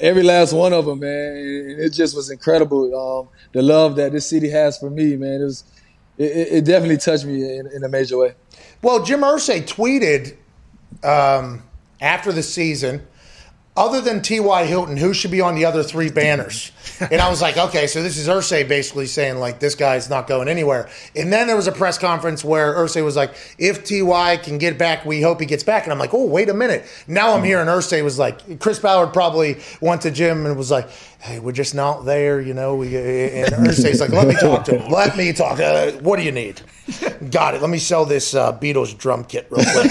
every last one of them, man. And it just was incredible. Um, the love that this city has for me, man. It was it, it definitely touched me in, in, a major way. Well, Jim Irsay tweeted um, after the season other than T.Y. Hilton, who should be on the other three banners? And I was like, okay, so this is Irsay basically saying like this guy's not going anywhere. And then there was a press conference where Irsay was like, if Ty can get back, we hope he gets back. And I'm like, oh, wait a minute. Now I'm hearing Irsay was like, Chris Ballard probably went to Jim and was like, hey, we're just not there, you know. We and Irsay's like, let me talk to him. Let me talk. Uh, what do you need? Got it. Let me sell this uh, Beatles drum kit real quick.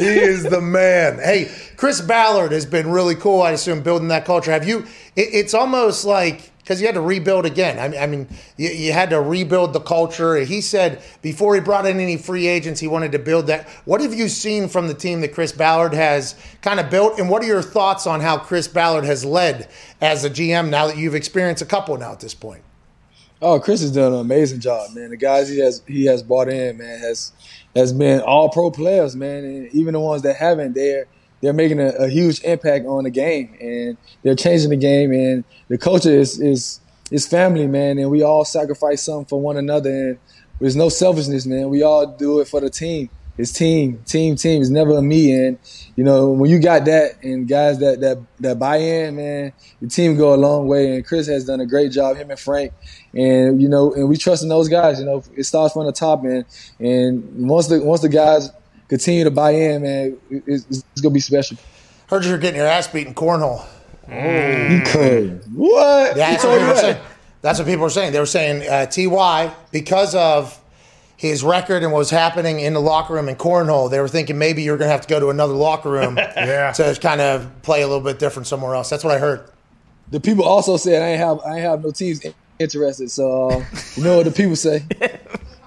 he is the man. Hey, Chris Ballard has been really cool. I assume building that culture. Have you? It, it's almost like because you had to rebuild again. I mean, I mean you, you, had to rebuild the culture. He said before he brought in any free agents, he wanted to build that. What have you seen from the team that Chris Ballard has kind of built, and what are your thoughts on how Chris Ballard has led as a GM now that you've experienced a couple now at this point? Oh, Chris has done an amazing job, man. The guys he has he has brought in, man, has has been all pro players, man, and even the ones that haven't, they're they're making a, a, huge impact on the game, and they're changing the game. And the culture is is is family, man, and we all sacrifice something for one another. And there's no selfishness, man. We all do it for the team. It's team, team, team. It's never a me. And you know, when you got that and guys that that that buy in, man, the team go a long way. And Chris has done a great job. Him and Frank, and you know, and we trust in those guys. You know, it starts from the top, man. And once the once the guys continue to buy in, man, it's, it's gonna be special. Heard you're getting your ass beat in cornhole. You could what? Yeah, that's what, people were saying. that's what people were saying. They were saying uh, Ty because of his record and what was happening in the locker room in cornhole. They were thinking maybe you're going to have to go to another locker room yeah. to kind of play a little bit different somewhere else. That's what I heard. The people also said I ain't have I ain't have no teams interested. So uh, you know what the people say.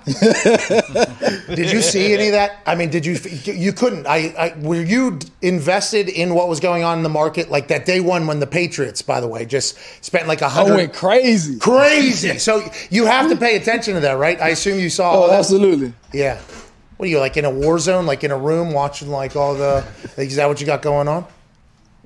did you see any of that? I mean, did you? You couldn't. I, I, were you invested in what was going on in the market like that day one when the Patriots, by the way, just spent like a hundred. I went crazy, crazy. So you have to pay attention to that, right? I assume you saw. Oh, absolutely. Yeah. What are you like in a war zone, like in a room watching like all the? Is that what you got going on?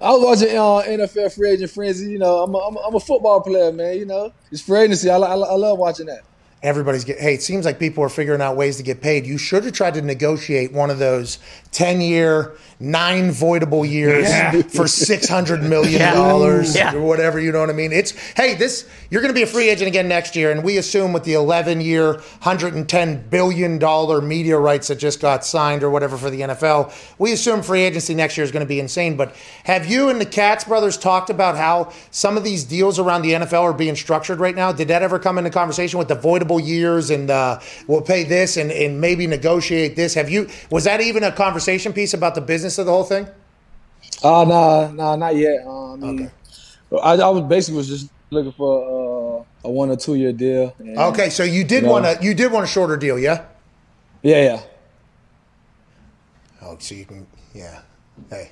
I was watching uh, NFL free agent frenzy. You know, I'm a, I'm, a, I'm a football player, man. You know, it's free agency. I, I, I love watching that everybody's get hey it seems like people are figuring out ways to get paid. You should have tried to negotiate one of those 10 year nine voidable years yeah. for 600 million dollars yeah. or whatever you know what i mean? It's hey this you're going to be a free agent again next year and we assume with the 11 year 110 billion dollar media rights that just got signed or whatever for the nfl we assume free agency next year is going to be insane. But have you and the Katz brothers talked about how some of these deals around the nfl are being structured right now? Did that ever come into conversation with the voidable years and uh, we'll pay this and, and maybe negotiate this. Have you, was that even a conversation piece about the business of the whole thing? Uh, nah, nah, not yet. Uh, I mean, okay. I, I was basically was just looking for uh, a one or two year deal. And, okay, so you did you know, want a you did want a shorter deal, yeah? Yeah, yeah. Oh, so you can, yeah. Hey,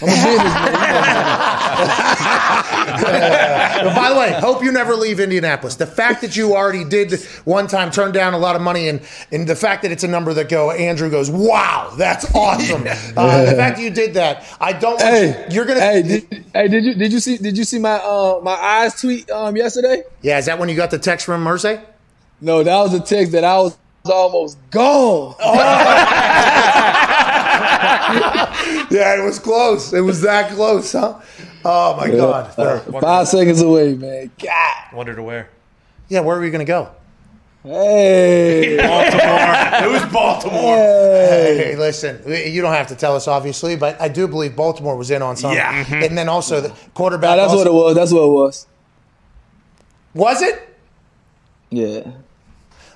I'm a businessman. by the way, hope you never leave Indianapolis. The fact that you already did one time turn down a lot of money, and and the fact that it's a number that go Andrew goes, wow, that's awesome. Uh, the fact that you did that, I don't. Hey, you, are gonna. Hey, did, hey, did you did you see did you see my uh, my eyes tweet um, yesterday? Yeah, is that when you got the text from Irsay? No, that was a text that I was almost gone. yeah, it was close. It was that close, huh? Oh my God! Uh, five seconds away, man. God. Wonder to where. Yeah, where are we going to go? Hey, Baltimore. it was Baltimore. Hey. hey. listen, you don't have to tell us, obviously, but I do believe Baltimore was in on something. Yeah. Mm-hmm. And then also the quarterback. that's also, what it was. That's what it was. Was it? Yeah.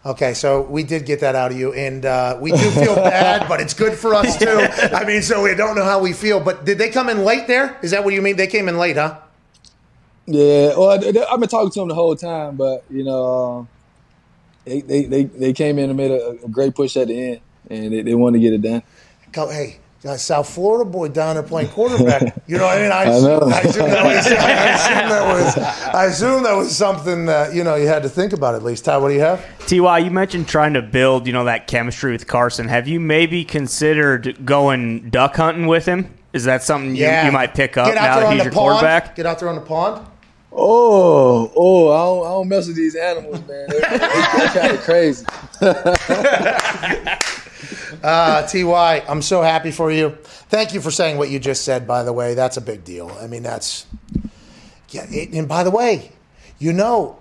Okay, so we did get that out of you, and uh, we do feel bad, but it's good for us too. I mean, so we don't know how we feel. But did they come in late there? Is that what you mean? They came in late, huh? Yeah. Well, I've been talking to them the whole time, but you know, um, they they they, they came in and made a, a great push at the end, and they, they wanted to get it done. Go, hey, a South Florida boy down there playing quarterback. You know what I mean? I, I, assume, I, assume, that was, I assume that was I assume that was something that you know you had to think about at least. Ty, what do you have? Ty, you mentioned trying to build you know that chemistry with Carson. Have you maybe considered going duck hunting with him? Is that something you, yeah. you might pick up now that he's your pond. quarterback? Get out there on the pond. Oh, oh! I don't, I don't mess with these animals, man. They're, they're kind of crazy. Uh, Ty, I'm so happy for you. Thank you for saying what you just said. By the way, that's a big deal. I mean, that's yeah. It, and by the way, you know,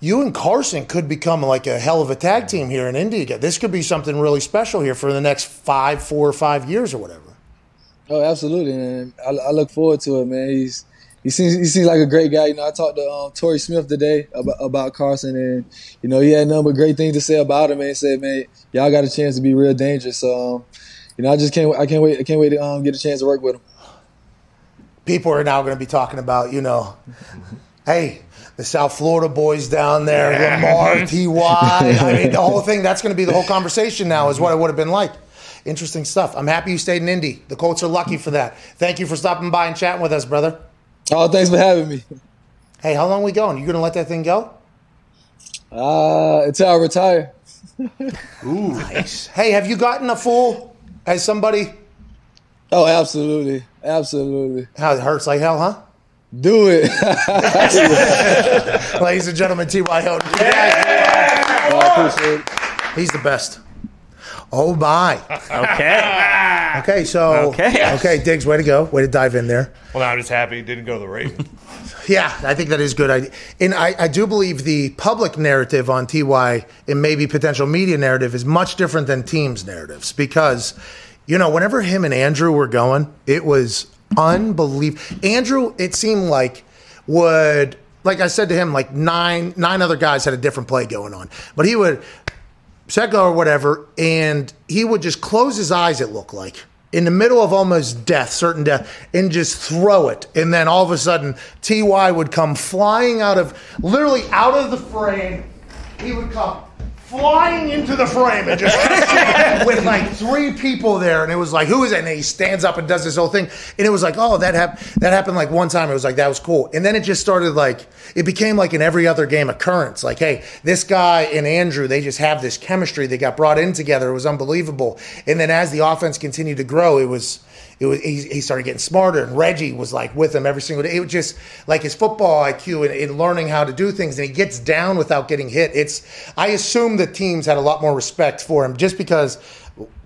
you and Carson could become like a hell of a tag team here in India. This could be something really special here for the next five, four or five years or whatever. Oh, absolutely, man. I, I look forward to it, man. He's he seems he seems like a great guy. You know, I talked to um, Torrey Smith today about, about Carson, and you know he had nothing but great things to say about him. Man, he said, "Man, y'all got a chance to be real dangerous." So, um, you know, I just can't I can't wait I can't wait to um, get a chance to work with him. People are now going to be talking about, you know, hey, the South Florida boys down there, Lamar, Ty. I mean, the whole thing. That's going to be the whole conversation now. Is what it would have been like. Interesting stuff. I'm happy you stayed in Indy. The Colts are lucky for that. Thank you for stopping by and chatting with us, brother. Oh, thanks for having me. Hey, how long we going? You gonna let that thing go? Uh, until I retire. Ooh, nice. Hey, have you gotten a full as somebody? Oh, absolutely, absolutely. How it hurts like hell, huh? Do it, ladies and gentlemen. T.Y. Hilton. Yeah. I appreciate it. He's the best. Oh my. Okay. Okay, so Okay. okay, Diggs, way to go, way to dive in there. Well, now I'm just happy he didn't go to the Ravens. Yeah, I think that is good. I, and I, I do believe the public narrative on TY and maybe potential media narrative is much different than teams' narratives because, you know, whenever him and Andrew were going, it was unbelievable. Andrew, it seemed like would like I said to him, like nine nine other guys had a different play going on, but he would set or whatever, and he would just close his eyes. It looked like in the middle of almost death, certain death, and just throw it. And then all of a sudden, Ty would come flying out of literally out of the frame. He would come flying into the frame and just with like three people there, and it was like, who is it? And he stands up and does this whole thing, and it was like, oh, that happened. That happened like one time. It was like that was cool, and then it just started like it became like in every other game occurrence. Like, hey, this guy and Andrew, they just have this chemistry. They got brought in together. It was unbelievable. And then as the offense continued to grow, it was. It was, he, he started getting smarter, and Reggie was like with him every single day. It was just like his football IQ and, and learning how to do things, and he gets down without getting hit. It's I assume the teams had a lot more respect for him just because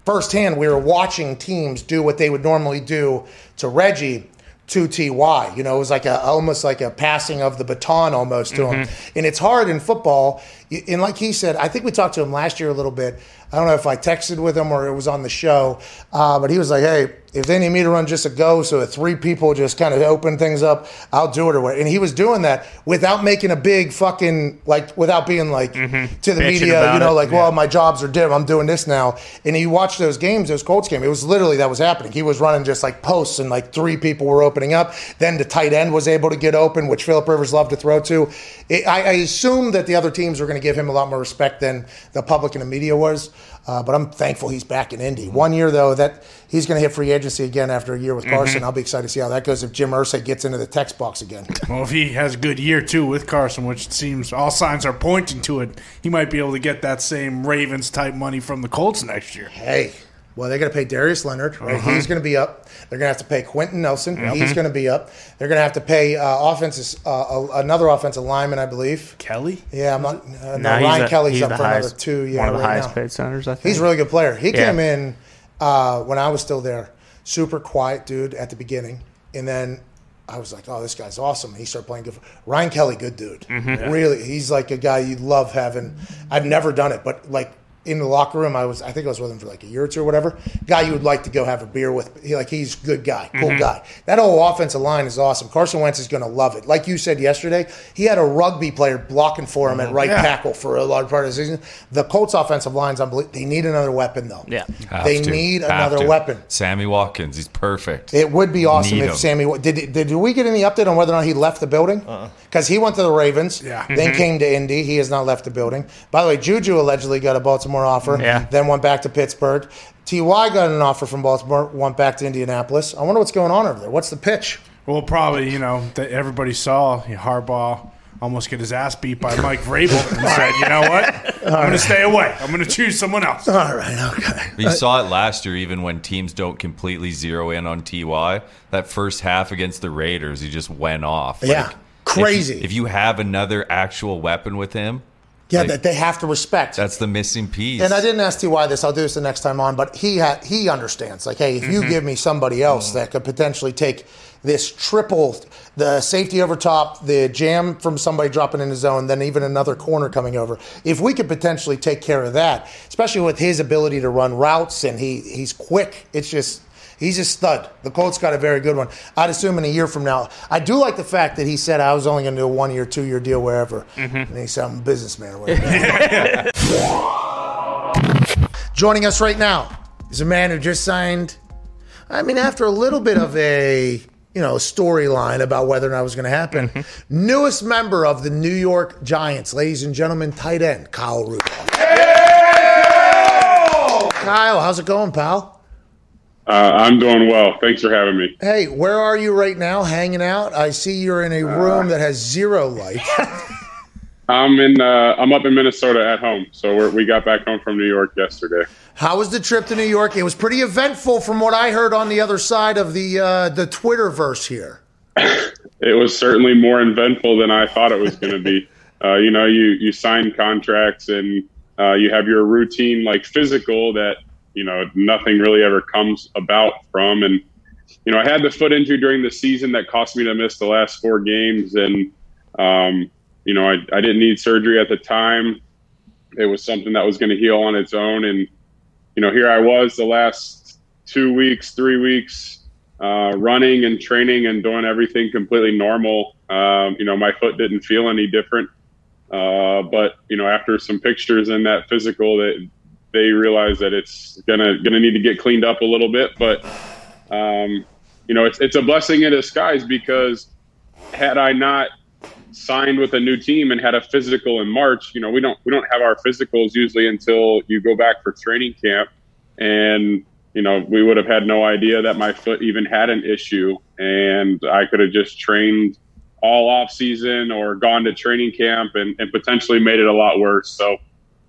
firsthand we were watching teams do what they would normally do to Reggie to Ty. You know, it was like a almost like a passing of the baton almost to him. Mm-hmm. And it's hard in football. And like he said, I think we talked to him last year a little bit. I don't know if I texted with him or it was on the show, uh, but he was like, "Hey, if they need me to run just a go, so if three people just kind of open things up, I'll do it." Or what. And he was doing that without making a big fucking like, without being like to the Bitching media, you know, it. like, "Well, my jobs are dim. I'm doing this now." And he watched those games, those Colts games. It was literally that was happening. He was running just like posts, and like three people were opening up. Then the tight end was able to get open, which Philip Rivers loved to throw to. It, I, I assume that the other teams were going to give him a lot more respect than the public and the media was. Uh, but I'm thankful he's back in Indy. One year though, that he's going to hit free agency again after a year with Carson. I'll be excited to see how that goes if Jim Irsay gets into the text box again. Well, if he has a good year too with Carson, which it seems all signs are pointing to it, he might be able to get that same Ravens type money from the Colts next year. Hey, well, they're going to pay Darius Leonard, right? Uh-huh. He's going to be up. They're going to have to pay Quenton Nelson. He's going to be up. They're going to have to pay uh, offenses uh, a- another offensive lineman, I believe. Kelly? Yeah, I'm not. Uh, no, No, Ryan the- Kelly's up for highest- another two. Yeah, one of the right highest now. paid centers. I think He's a really good player. He Yeah. came in uh, when I was still there, super quiet dude at the beginning, and then I was like, "Oh, this guy's awesome." He started playing good. Ryan Kelly, good dude. Mm-hmm. Really, he's like a guy you'd love having. I've never done it, but like in the locker room, I was. I think I was with him for like a year or two or whatever. Guy you would like to go have a beer with. He, like he's good guy, cool Mm-hmm. guy. That whole offensive line is awesome. Carson Wentz is going to love it. Like you said yesterday, he had a rugby player blocking for him at right Yeah. tackle for a large part of the season. The Colts offensive line's unbelievable. They need another weapon though. Yeah. Have They to. need Have another to. weapon. Sammy Watkins, he's perfect. It would be awesome Need if him. Sammy did, did. Did we get any update on whether or not he left the building? Because he went to the Ravens, Yeah. then mm-hmm. came to Indy. He has not left the building. By the way, Juju allegedly got a Baltimore offer, Yeah. then went back to Pittsburgh. Ty got an offer from Baltimore, went back to Indianapolis. I wonder what's going on over there. What's the pitch? Well, probably, you know, that everybody saw Harbaugh almost get his ass beat by Mike Vrabel and said, you know what? I'm going to stay away. I'm going to choose someone else. All right, okay. You saw it last year, even when teams don't completely zero in on Ty. That first half against the Raiders, he just went off. Yeah. If you- Crazy. If you, have another actual weapon with him, Yeah, Like, that they have to respect. that's the missing piece. And I didn't ask Ty this. I'll do this the next time on. But he ha- he understands. Like, hey, if you mm-hmm. give me somebody else that could potentially take this triple, the safety over top, the jam from somebody dropping in the zone, then even another corner coming over. If we could potentially take care of that, especially with his ability to run routes and he he's quick, it's just. He's a stud. The Colts got a very good one. I'd assume in a year from now. I do like the fact that he said I was only going to do a one year, two year deal wherever. Mm-hmm. And he's some businessman or whatever. Joining us right now is a man who just signed. I mean, after a little bit of a you know storyline about whether or not it was going to happen, mm-hmm. newest member of the New York Giants, ladies and gentlemen, tight end Kyle Rudolph. Kyle, how's it going, pal? Uh, I'm doing well. Thanks for having me. Hey, where are you right now? Hanging out? I see you're in a room that has zero light. I'm in. Uh, I'm up in Minnesota at home. So we're, we got back home from New York yesterday. How was the trip to New York? It was pretty eventful, from what I heard on the other side of the uh, the Twitterverse here. It was certainly more eventful than I thought it was going to be. Uh, you know, you you sign contracts and uh, you have your routine like physical that you know nothing really ever comes about from. And you know, I had the foot injury during the season that cost me to miss the last four games. And um, you know, I, I didn't need surgery at the time. It was something that was going to heal on its own. And you know, here I was the last two weeks, three weeks, uh, running and training and doing everything completely normal. Um, you know, my foot didn't feel any different. Uh, but you know, after some pictures in that physical, that they realize that it's gonna gonna need to get cleaned up a little bit. But um, you know, it's it's a blessing in disguise because had I not signed with a new team and had a physical in March, you know, we don't we don't have our physicals usually until you go back for training camp, and you know, we would have had no idea that my foot even had an issue, and I could have just trained all off season or gone to training camp and, and potentially made it a lot worse. So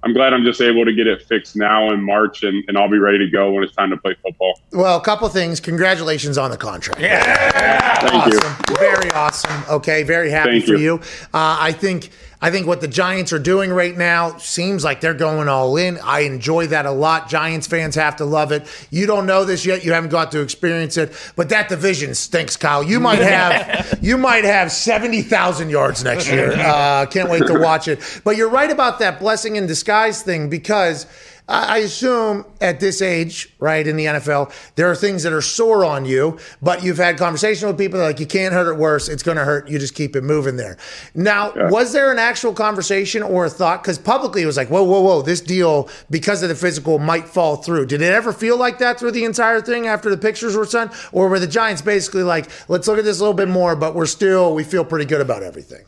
I'm glad I'm just able to get it fixed now in March and, and I'll be ready to go when it's time to play football. Well, a couple things. Congratulations on the contract. Thank you. Very awesome. Okay, very happy Thank for you. you. Uh, I think I think what the Giants are doing right now seems like they're going all in. I enjoy that a lot. Giants fans have to love it. You don't know this yet. You haven't got to experience it, but that division stinks, Kyle. You might have you might have seventy thousand yards next year. Uh, can't wait to watch it. But you're right about that blessing in disguise thing because. I assume at this age, right, in the NFL, there are things that are sore on you, but you've had conversations with people that are like, you can't hurt it worse. It's going to hurt. You just keep it moving there. Now, was there an actual conversation or a thought? Because publicly it was like, whoa, whoa, whoa, this deal, because of the physical, might fall through. Did it ever feel like that through the entire thing after the pictures were sent? Or were the Giants basically like, let's look at this a little bit more, but we're still, we feel pretty good about everything?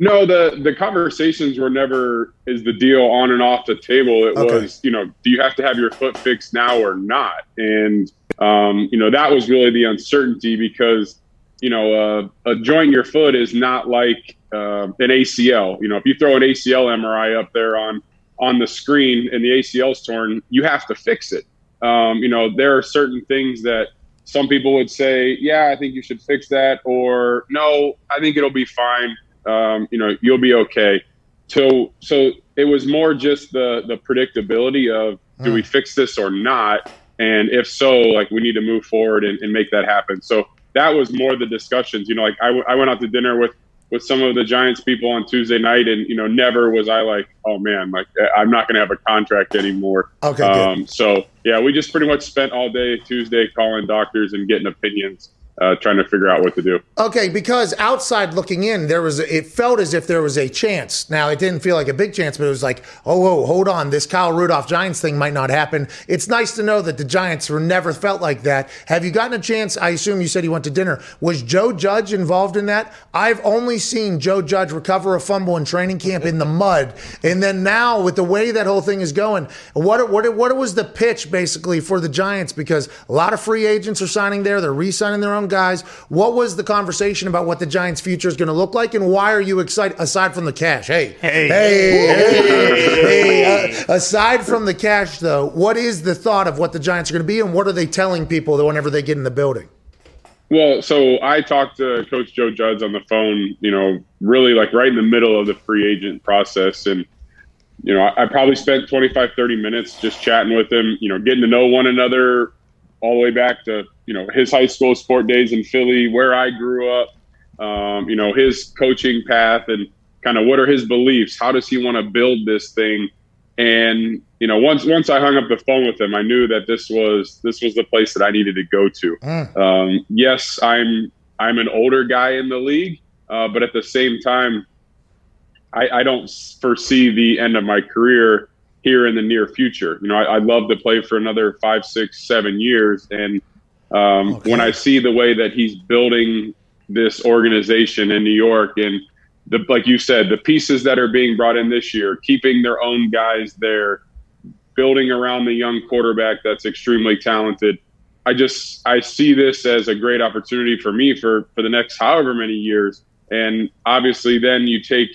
No, the the conversations were never is the deal on and off the table. It Okay. was, you know, do you have to have your foot fixed now or not? And um, you know, that was really the uncertainty because you know, uh, a joint in your foot is not like uh, an ACL. You know, if you throw an ACL MRI up there on on the screen and the ACL's torn, you have to fix it. Um, you know, there are certain things that some people would say, yeah, I think you should fix that, or no, I think it'll be fine. Um, you know, you'll be okay. So, so it was more just the the predictability of do we fix this or not, and if so, like we need to move forward and, and make that happen. So that was more the discussions. You know, like I, w- I went out to dinner with with some of the Giants people on Tuesday night, and you know, never was I like, oh man, like I'm not going to have a contract anymore. Okay. Um, so yeah, we just pretty much spent all day Tuesday calling doctors and getting opinions, uh, trying to figure out what to do. Okay, because outside looking in, there was it felt as if there was a chance. Now it didn't feel like a big chance, but it was like, oh, whoa, hold on, this Kyle Rudolph Giants thing might not happen. It's nice to know that the Giants were never felt like that. Have you gotten a chance? I assume you said you went to dinner. Was Joe Judge involved in that? I've only seen Joe Judge recover a fumble in training camp in the mud, and then now with the way that whole thing is going, what what what was the pitch basically for the Giants? Because a lot of free agents are signing there, they're re-signing their own guys. What was the conversation about what the Giants' future is going to look like, and why are you excited? Aside from the cash, hey, Hey. hey, hey, hey, uh, aside from the cash, though, what is the thought of what the Giants are going to be, and what are they telling people that whenever they get in the building? Well, so I talked to Coach Joe Judge on the phone, you know, really like right in the middle of the free agent process. And, you know, I, I probably spent 25, 30 minutes just chatting with him, you know, getting to know one another all the way back to, you know, his high school sport days in Philly, where I grew up, um, you know, his coaching path and kind of what are his beliefs? How does he want to build this thing? And you know, once once I hung up the phone with him, I knew that this was this was the place that I needed to go to. Mm. Um, yes, I'm I'm an older guy in the league, uh, but at the same time, I, I, don't foresee the end of my career here in the near future. You know, I, would love to play for another five, six, seven years, and um, okay. when I see the way that he's building this organization in New York and the, like you said, the pieces that are being brought in this year, keeping their own guys there, building around the young quarterback that's extremely talented. I just I see this as a great opportunity for me for for the next however many years. And obviously, then you take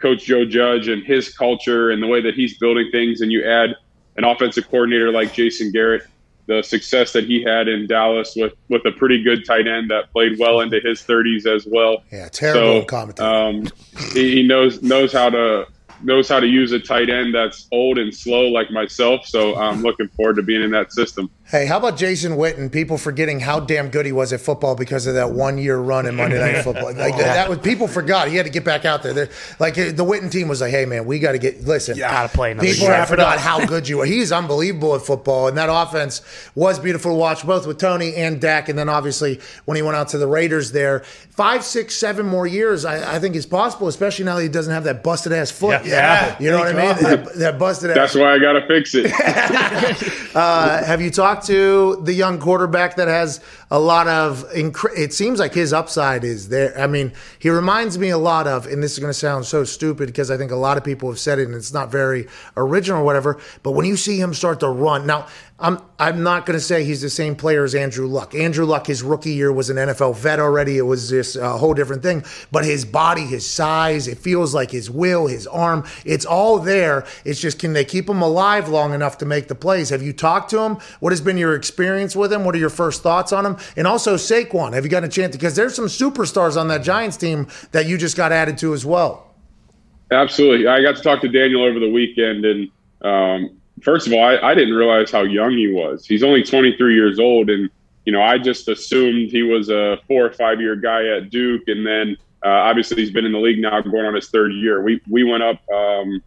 Coach Joe Judge and his culture and the way that he's building things, and you add an offensive coordinator like Jason Garrett the success that he had in Dallas with with a pretty good tight end that played well into his 30s as well. Yeah, terrible so, um, he, he knows knows how to knows how to use a tight end that's old and slow like myself. So I'm looking forward to being in that system. Hey, how about Jason Witten? People forgetting how damn good he was at football because of that one year run in Monday Night Football. Like that, that was people forgot. He had to get back out there. They're, like the Witten team was like, "Hey man, we got to get listen. Yeah. Gotta play another People year. forgot how good you were. He's unbelievable at football, and that offense was beautiful to watch, both with Tony and Dak. And then obviously when he went out to the Raiders, there five, six, seven more years, I, I think is possible, especially now that he doesn't have that busted ass foot. Yeah, yeah. you know what I mean. That, that busted. That's why I got to fix it. uh, have you talked to the young quarterback that has a lot of? It seems like his upside is there. I mean, he reminds me a lot of, and this is going to sound so stupid because I think a lot of people have said it, and it's not very original or whatever. But when you see him start to run, now I'm I'm not going to say he's the same player as Andrew Luck. Andrew Luck, his rookie year was an NFL vet already. It was this uh, whole different thing. But his body, his size, it feels like his will, his arm, it's all there. It's just can they keep him alive long enough to make the plays? Have you talked to him? What has been your experience with him? What are your first thoughts on him? And also Saquon, have you gotten a chance? Because there's some superstars on that Giants team that you just got added to as well. Absolutely, I got to talk to Daniel over the weekend and. Um, first of all, I, I didn't realize how young he was. He's only 23 years old, and you know, I just assumed he was a four or five year guy at Duke, and then uh, obviously he's been in the league now, going on his third year. We we went up um,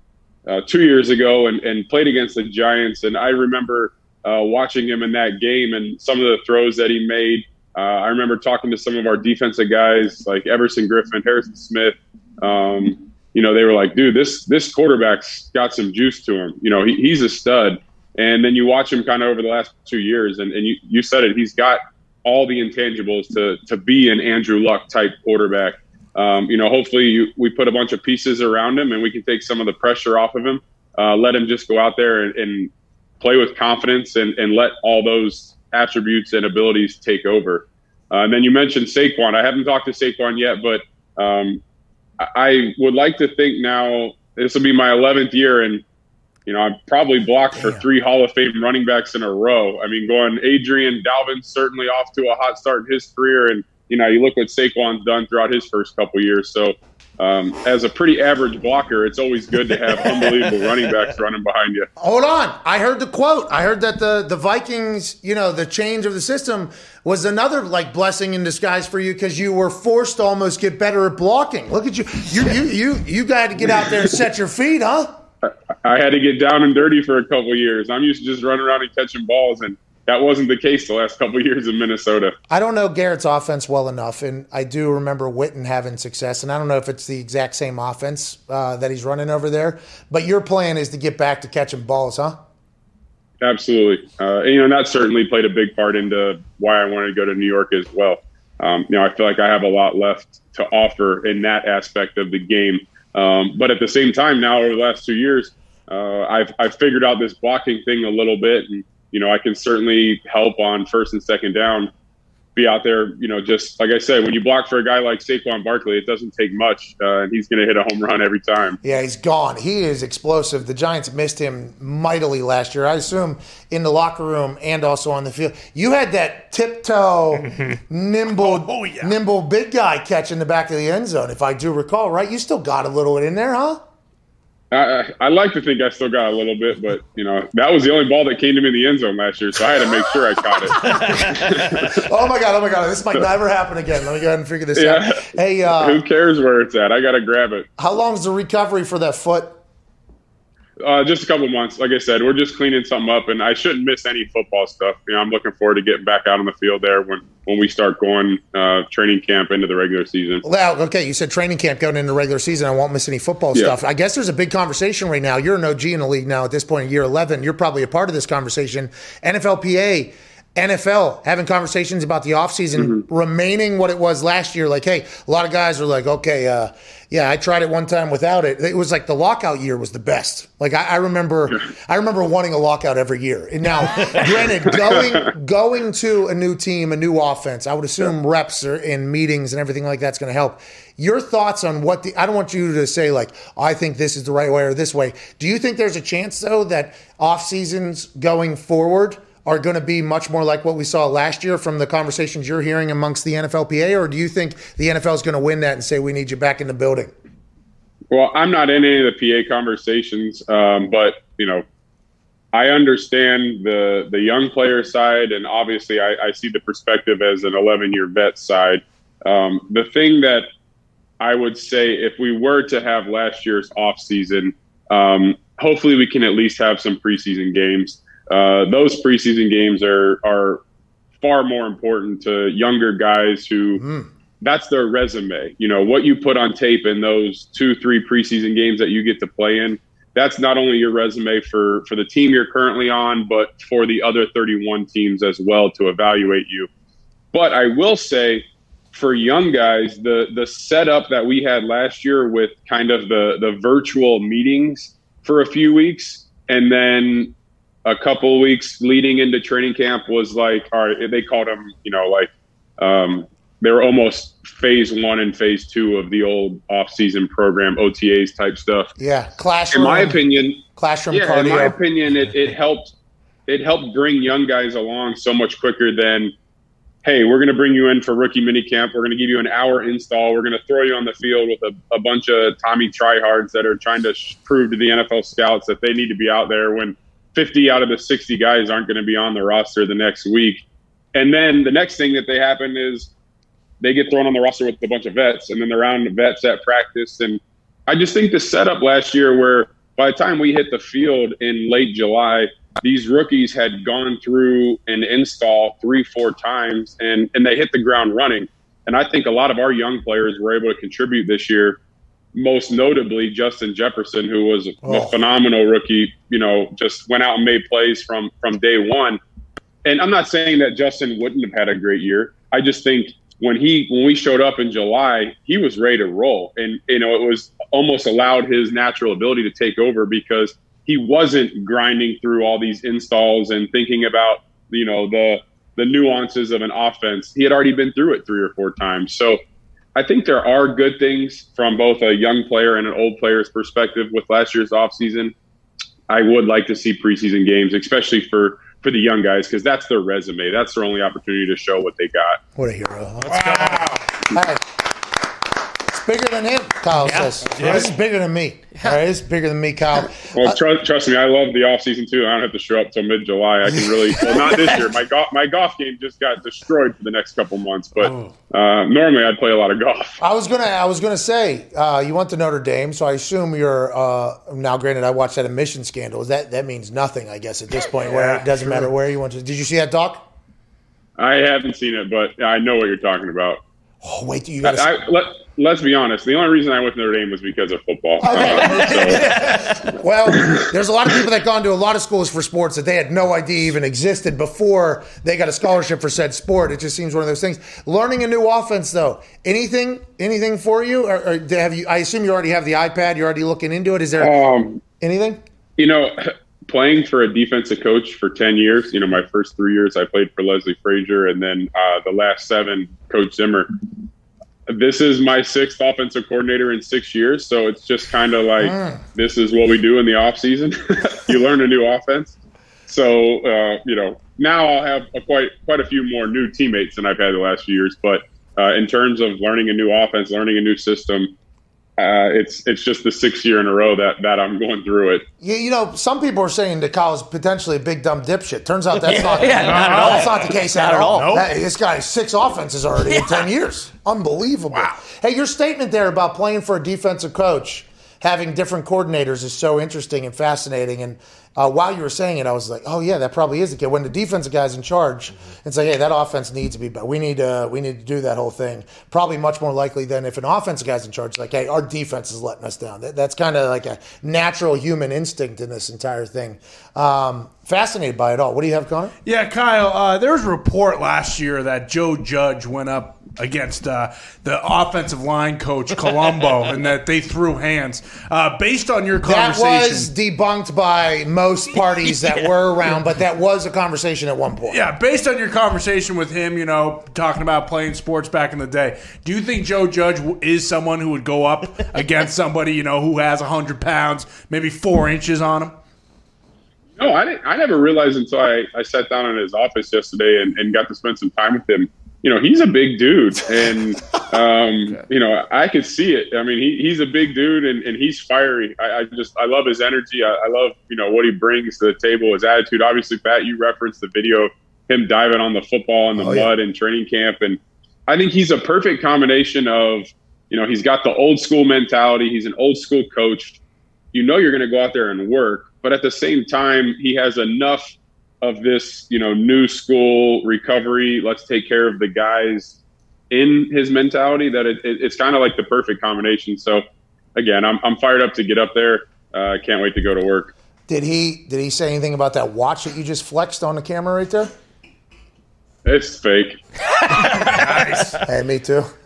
uh, two years ago and, and played against the Giants, and I remember uh, watching him in that game and some of the throws that he made. Uh, I remember talking to some of our defensive guys like Everson Griffen, Harrison Smith. Um, you know, they were like, dude, this this quarterback's got some juice to him. You know, he, he's a stud. And then you watch him kind of over the last two years, and, and you, you said it, he's got all the intangibles to to be an Andrew Luck type quarterback. Um, you know, hopefully you, we put a bunch of pieces around him and we can take some of the pressure off of him. Uh, let him just go out there and, and play with confidence and, and let all those attributes and abilities take over. Uh, and then you mentioned Saquon. I haven't talked to Saquon yet, but um, I would like to think now this will be my 11th year, and you know I'm probably blocked Damn. for three Hall of Fame running backs in a row. I mean, going Adrian Dalvin certainly off to a hot start in his career, and you know you look what Saquon's done throughout his first couple years. So um, as a pretty average blocker, it's always good to have unbelievable running backs running behind you. Hold on. I heard the quote. I heard that the, the Vikings, you know, the change of the system was another like blessing in disguise for you because you were forced to almost get better at blocking. Look at you. You you you you got to get out there and set your feet, huh? I had to get down and dirty for a couple years. I'm used to just running around and catching balls and that wasn't the case the last couple years in Minnesota. I don't know Garrett's offense well enough, and I do remember Witten having success. And I don't know if it's the exact same offense uh, that he's running over there. But your plan is to get back to catching balls, huh? Absolutely. Uh, and, you know, that certainly played a big part into why I wanted to go to New York as well. Um, you know, I feel like I have a lot left to offer in that aspect of the game. Um, but at the same time, now over the last two years, uh, I've I've figured out this blocking thing a little bit, and you know, I can certainly help on first and second down. Be out there. You know, just like I said, when you block for a guy like Saquon Barkley, it doesn't take much, uh, and he's going to hit a home run every time. Yeah, he's gone. He is explosive. The Giants missed him mightily last year. I assume in the locker room and also on the field. You had that tiptoe, nimble, Oh, yeah. nimble big guy catch in the back of the end zone, if I do recall. Right? You still got a little bit in there, huh? I, I like to think I still got a little bit, but you know that was the only ball that came to me in the end zone last year, so I had to make sure I caught it. Oh my god! Oh my god! This might never happen again. Let me go ahead and figure this Yeah. out. Hey, uh, Who cares where it's at? I got to grab it. how long is the recovery for that foot? Uh, just a couple months. Like I said, we're just cleaning something up, and I shouldn't miss any football stuff. You know, I'm looking forward to getting back out on the field there when when we start going uh, training camp into the regular season. Well, okay, you said training camp going into regular season. I won't miss any football Yeah. stuff. I guess there's a big conversation right now. You're an OG in the league now at this point in year 11. You're probably a part of this conversation. NFLPA, NFL having conversations about the offseason remaining what it was last year. Like, hey, a lot of guys are like, okay, uh, yeah, I tried it one time without it. It was like the lockout year was the best. Like I, I remember, I remember wanting a lockout every year. And now, granted, going going to a new team, a new offense, I would assume reps are in meetings and everything like that's going to help. Your thoughts on what the? I don't want you to say like I think this is the right way or this way. Do you think there's a chance though that off seasons going forward? Are going to be much more like what we saw last year from the conversations you're hearing amongst the NFLPA, or do you think the NFL is going to win that and say we need you back in the building? Well, I'm not in any of the PA conversations, um, but you know, I understand the the young player side, and obviously, I, I see the perspective as an 11 year vet side. Um, the thing that I would say, if we were to have last year's off season, um, hopefully, we can at least have some preseason games. Uh, those preseason games are are far more important to younger guys who that's their resume. You know, what you put on tape in those two, three preseason games that you get to play in, that's not only your resume for, for the team you're currently on, but for the other 31 teams as well to evaluate you. But I will say for young guys, the, the setup that we had last year with kind of the, the virtual meetings for a few weeks and then a couple weeks leading into training camp was like, all right, they called them, you know, like, um, they were almost phase one and phase two of the old off-season program OTAs type stuff. Yeah, classroom. In my opinion, classroom yeah, in my opinion, it, it helped. It helped bring young guys along so much quicker than, hey, we're going to bring you in for rookie mini camp. We're going to give you an hour install. We're going to throw you on the field with a, a bunch of Tommy tryhards that are trying to sh- prove to the NFL scouts that they need to be out there when 50 out of the 60 guys aren't going to be on the roster the next week. And then the next thing that they happen is they get thrown on the roster with a bunch of vets, and then they're around vets at practice. And I just think the setup last year, where by the time we hit the field in late July, these rookies had gone through an install three, four times, and and they hit the ground running. And I think a lot of our young players were able to contribute this year. Most notably, Justin Jefferson, who was a, Oh. phenomenal rookie. You know, just went out and made plays from from day one. And I'm not saying that Justin wouldn't have had a great year. I just think when he when we showed up in July, he was ready to roll, and you know it was almost allowed his natural ability to take over because he wasn't grinding through all these installs and thinking about you know the the nuances of an offense. He had already been through it three or four times, so. I think there are good things from both a young player and an old player's perspective with last year's offseason. I would like to see preseason games, especially for for the young guys, because that's their resume. That's their only opportunity to show what they got. What a hero. Hey, it's bigger than him, Kyle says. Yeah. This is bigger than me. All right, it's bigger than me, Kyle. Well, trust, trust me, I love the offseason too. I don't have to show up till mid July. I can really, well, not this year. My golf, my golf game just got destroyed for the next couple months. But uh, normally, I'd play a lot of golf. I was gonna, I was gonna say, uh, you went to Notre Dame, so I assume you're uh, now. Granted, I watched that admission scandal. That that means nothing, I guess, at this point. where it doesn't matter where you went to. Did you see that doc? I haven't seen it, but I know what you're talking about. Oh, wait, you I, got to. Let's be honest. The only reason I went to Notre Dame was because of football. Uh, so, Well, there's a lot of people that gone to a lot of schools for sports that they had no idea even existed before they got a scholarship for said sport. It just seems one of those things. Learning a new offense, though, anything, anything for you, or, or have you? I assume you already have the iPad. You're already looking into it. Is there um, anything? you know, playing for a defensive coach for 10 years, you know, my first three years I played for Leslie Frazier, and then uh, the last seven, Coach Zimmer. This is my sixth offensive coordinator in six years, so it's just kind of like this is what we do in the off season. you learn a new offense, so uh, you know now I'll have a quite quite a few more new teammates than I've had the last few years. But uh, in terms of learning a new offense, learning a new system, uh, it's it's just the sixth year in a row that that I'm going through it. You, you know, some people are saying that Kyle's potentially a big dumb dipshit. Turns out that's not. yeah, not at all. That's not the case Not at at all. all. That- this guy six offenses already in ten years. Unbelievable. Hey, your statement there about playing for a defensive coach, having different coordinators, is so interesting and fascinating. And uh, while you were saying it, I was like, oh yeah, that probably is the case. When the defensive guy's in charge, it's like, hey, that offense needs to be better. We need to we need to do that whole thing. Probably much more likely than if an offensive guy's in charge. Like, hey, our defense is letting us down. That, that's kind of like a natural human instinct in this entire thing. Um, fascinated by it all. What do you have, Connor? Yeah, Kyle. Uh, there was a report last year that Joe Judge went up against uh, the offensive line coach Colombo, and that they threw hands. Uh, based on your conversation, That was debunked by most parties that were around, but that was a conversation at one point. Yeah, based on your conversation with him, you know, talking about playing sports back in the day, do you think Joe Judge is someone who would go up against somebody, you know, who has 100 pounds, maybe four inches on him? No, I didn't. I never realized until I, I sat down in his office yesterday and, and got to spend some time with him. You know, he's a big dude, and um, you know, I could see it. I mean, he, he's a big dude, and, and he's fiery. I, I just I love his energy. I, I love you know what he brings to the table, his attitude. Obviously, Pat, you referenced the video him diving on the football in the Oh, yeah. mud in training camp, and I think he's a perfect combination of you know he's got the old school mentality. He's an old school coach. You know, you're going to go out there and work, but at the same time, he has enough of this, you know, new school recovery. Let's take care of the guys in his mentality that it, it, it's kind of like the perfect combination. So, again, I'm, I'm fired up to get up there. I uh, can't wait to go to work. Did he did he say anything about that watch that you just flexed on the camera right there? It's fake. nice. Hey, me too.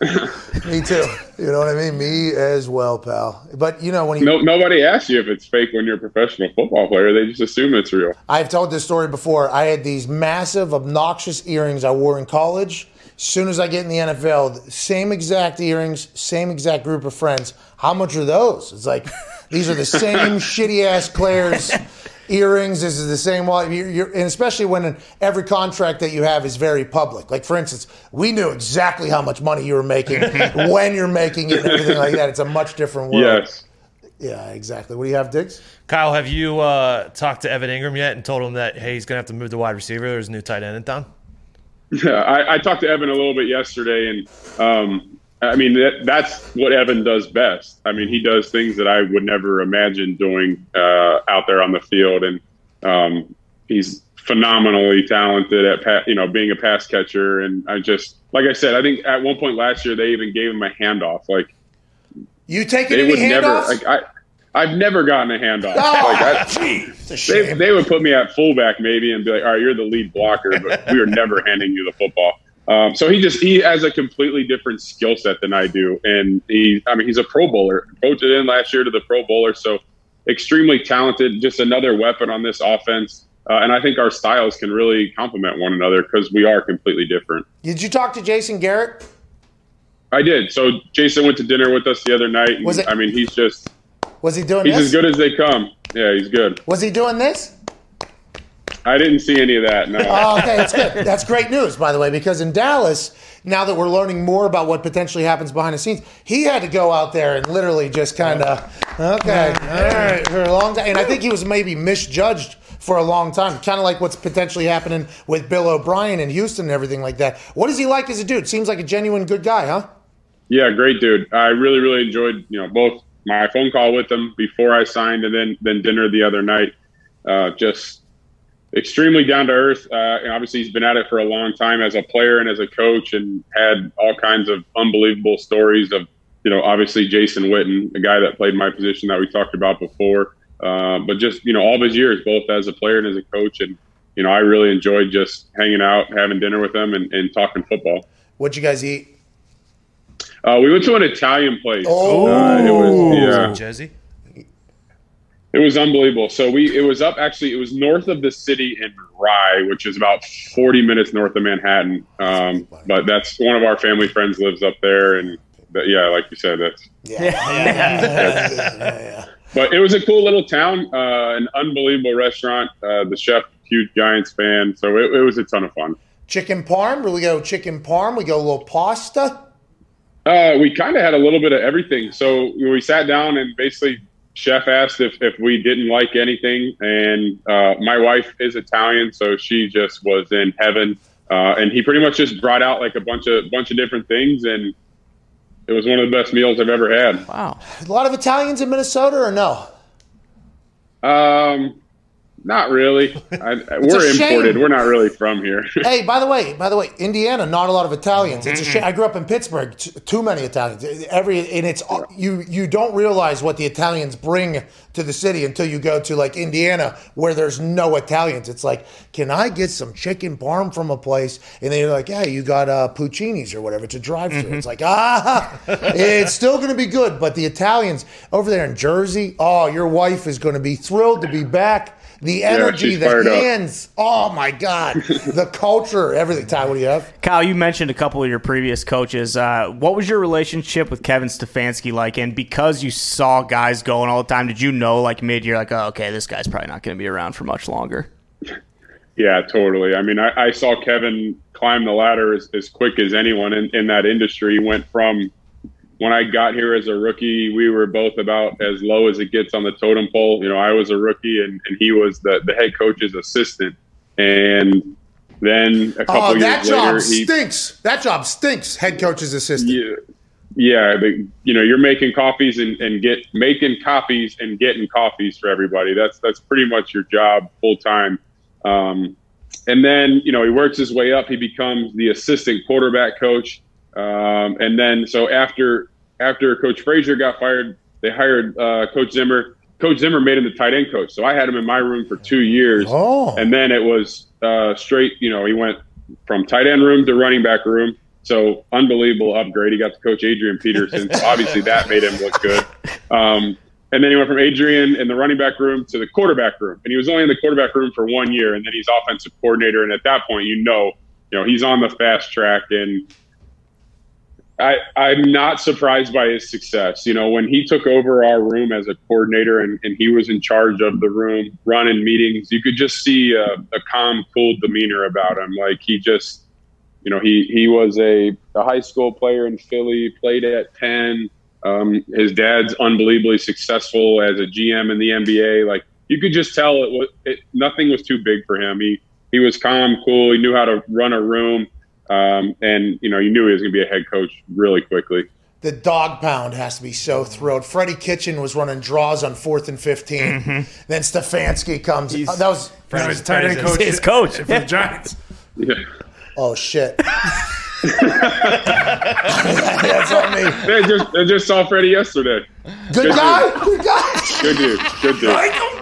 me too. You know what I mean? Me as well, pal. But you know when you No, nobody asks you if it's fake when you're a professional football player. They just assume it's real. I've told this story before. I had these massive, obnoxious earrings I wore in college. As soon as I get in the NFL, same exact earrings, same exact group of friends. How much are those? It's like these are the same shitty ass Claire's earrings. This is the same wallet. You're, you're, and especially when every contract that you have is very public. Like for instance, we knew exactly how much money you were making, when you're making it, and everything like that. It's a much different world. Yes. Yeah, exactly. What do you have, Diggs? Kyle, have you uh, talked to Evan Engram yet and told him that hey, he's gonna have to move to wide receiver? There's a new tight end in town. Yeah, I, I talked to Evan a little bit yesterday, and um, I mean that, that's what Evan does best. I mean, he does things that I would never imagine doing uh, out there on the field, and um, he's phenomenally talented at pa- you know being a pass catcher. And I just like I said, I think at one point last year they even gave him a handoff. Like You taking they any would never. Like I, I've never gotten a handoff. Oh, like I, gee, it's a they, they would put me at fullback maybe and be like, all right, you're the lead blocker, but we are never handing you the football. Um, so he just he has a completely different skill set than I do, and he I mean he's a Pro Bowler, voted in last year to the Pro Bowler, so extremely talented. Just another weapon on this offense, uh, and I think our styles can really complement one another because we are completely different. Did you talk to Jason Garrett? I did. So Jason went to dinner with us the other night. And, Was it- I mean, he's just Was he doing he's this? as good as they come. Yeah, he's good. Was he doing this? I didn't see any of that. No. Oh, okay, that's good. That's great news, by the way, because in Dallas, now that we're learning more about what potentially happens behind the scenes, he had to go out there and literally just kind of, okay, all right, for a long time. And I think he was maybe misjudged for a long time, kind of like what's potentially happening with Bill O'Brien in Houston and everything like that. What is he like as a dude? Seems like a genuine good guy, huh? Yeah, great dude. I really, really enjoyed you know both my phone call with him before I signed and then then dinner the other night. Uh, just extremely down to earth. Uh, and obviously, he's been at it for a long time as a player and as a coach, and had all kinds of unbelievable stories of you know obviously Jason Witten, a guy that played my position that we talked about before. Uh, but just you know all of his years, both as a player and as a coach, and you know I really enjoyed just hanging out, having dinner with him, and, and talking football. What'd you guys eat? Uh, we went to an Italian place. Oh. Uh, it was, yeah. Jesse. It was unbelievable. So we it was up actually it was north of the city in Rye, which is about 40 minutes north of Manhattan. Um, but that's one of our family friends lives up there, and that, yeah, like you said, that's yeah, but it was a cool little town, uh, an unbelievable restaurant. Uh, the chef, huge Giants fan, so it, it was a ton of fun. Chicken parm. We go chicken parm. We go a little pasta. Uh, we kind of had a little bit of everything. So we sat down and basically, chef asked if, if we didn't like anything, and uh, my wife is Italian, so she just was in heaven. Uh, and he pretty much just brought out like a bunch of bunch of different things, and it was one of the best meals I've ever had. Wow. A lot of Italians in Minnesota, or no? Um, not really. I, we're imported. We're not really from here. hey, by the way, by the way, Indiana, not a lot of Italians. It's a shame. I grew up in Pittsburgh. T- too many Italians. Every and it's you. You don't realize what the Italians bring to the city until you go to like Indiana, where there's no Italians. It's like, can I get some chicken parm from a place? And then you're like, yeah, you got uh, Puccini's or whatever. It's a drive-through. It's like, ah, it's still going to be good. But the Italians over there in Jersey, oh, your wife is going to be thrilled to be back. The energy, she's the fired up. hands. Oh my God, the culture, everything. Ty, what do you have? Kyle, you mentioned a couple of your previous coaches. Uh, what was your relationship with Kevin Stefanski like? And because you saw guys going all the time, did you know like mid year, like, oh, okay, this guy's probably not going to be around for much longer? Yeah, totally. I mean, I, I saw Kevin climb the ladder as, as quick as anyone in, in that industry. He went from when I got here as a rookie, we were both about as low as it gets on the totem pole. You know, I was a rookie and, and he was the, the head coach's assistant. And then a couple Oh, years later, that later, job he, stinks. That job stinks. Head coach's assistant. yeah, yeah, the, you know, you're making coffees and, and get making copies and getting coffees for everybody. That's that's pretty much your job full time. Um, and then you know he works his way up. He becomes the assistant quarterback coach. Um, and then so after after Coach Frazier got fired, they hired uh, Coach Zimmer. Coach Zimmer made him the tight end coach. So I had him in my room for two years. Oh. And then it was uh, straight. You know, he went from tight end room to running back room. So unbelievable upgrade. He got to coach Adrian Peterson. So obviously that made him look good. Um, and then he went from Adrian in the running back room to the quarterback room. And he was only in the quarterback room for one year, and then he's offensive coordinator. And at that point, you know, you know, he's on the fast track. And I, I'm not surprised by his success. You know, when he took over our room as a coordinator and, and he was in charge of the room, running meetings, you could just see a, a calm, cool demeanor about him. Like he just, you know, he he was a, a high school player in Philly, played at Penn. Um, his dad's unbelievably successful as a GM in the NBA. Like you could just tell it was it, nothing was too big for him. He he was calm, cool. He knew how to run a room, um, and you know you knew he was going to be a head coach really quickly. The dog pound has to be so thrilled. Freddie Kitchens was running draws on fourth and 15. Mm-hmm. Then Stefanski comes. Oh, that was. He was tight end coach His coach. for the Giants. Yeah. Oh, shit. That's on me. I just, I just saw Freddie yesterday. Good Good guy. Good guy. Good dude. Good dude.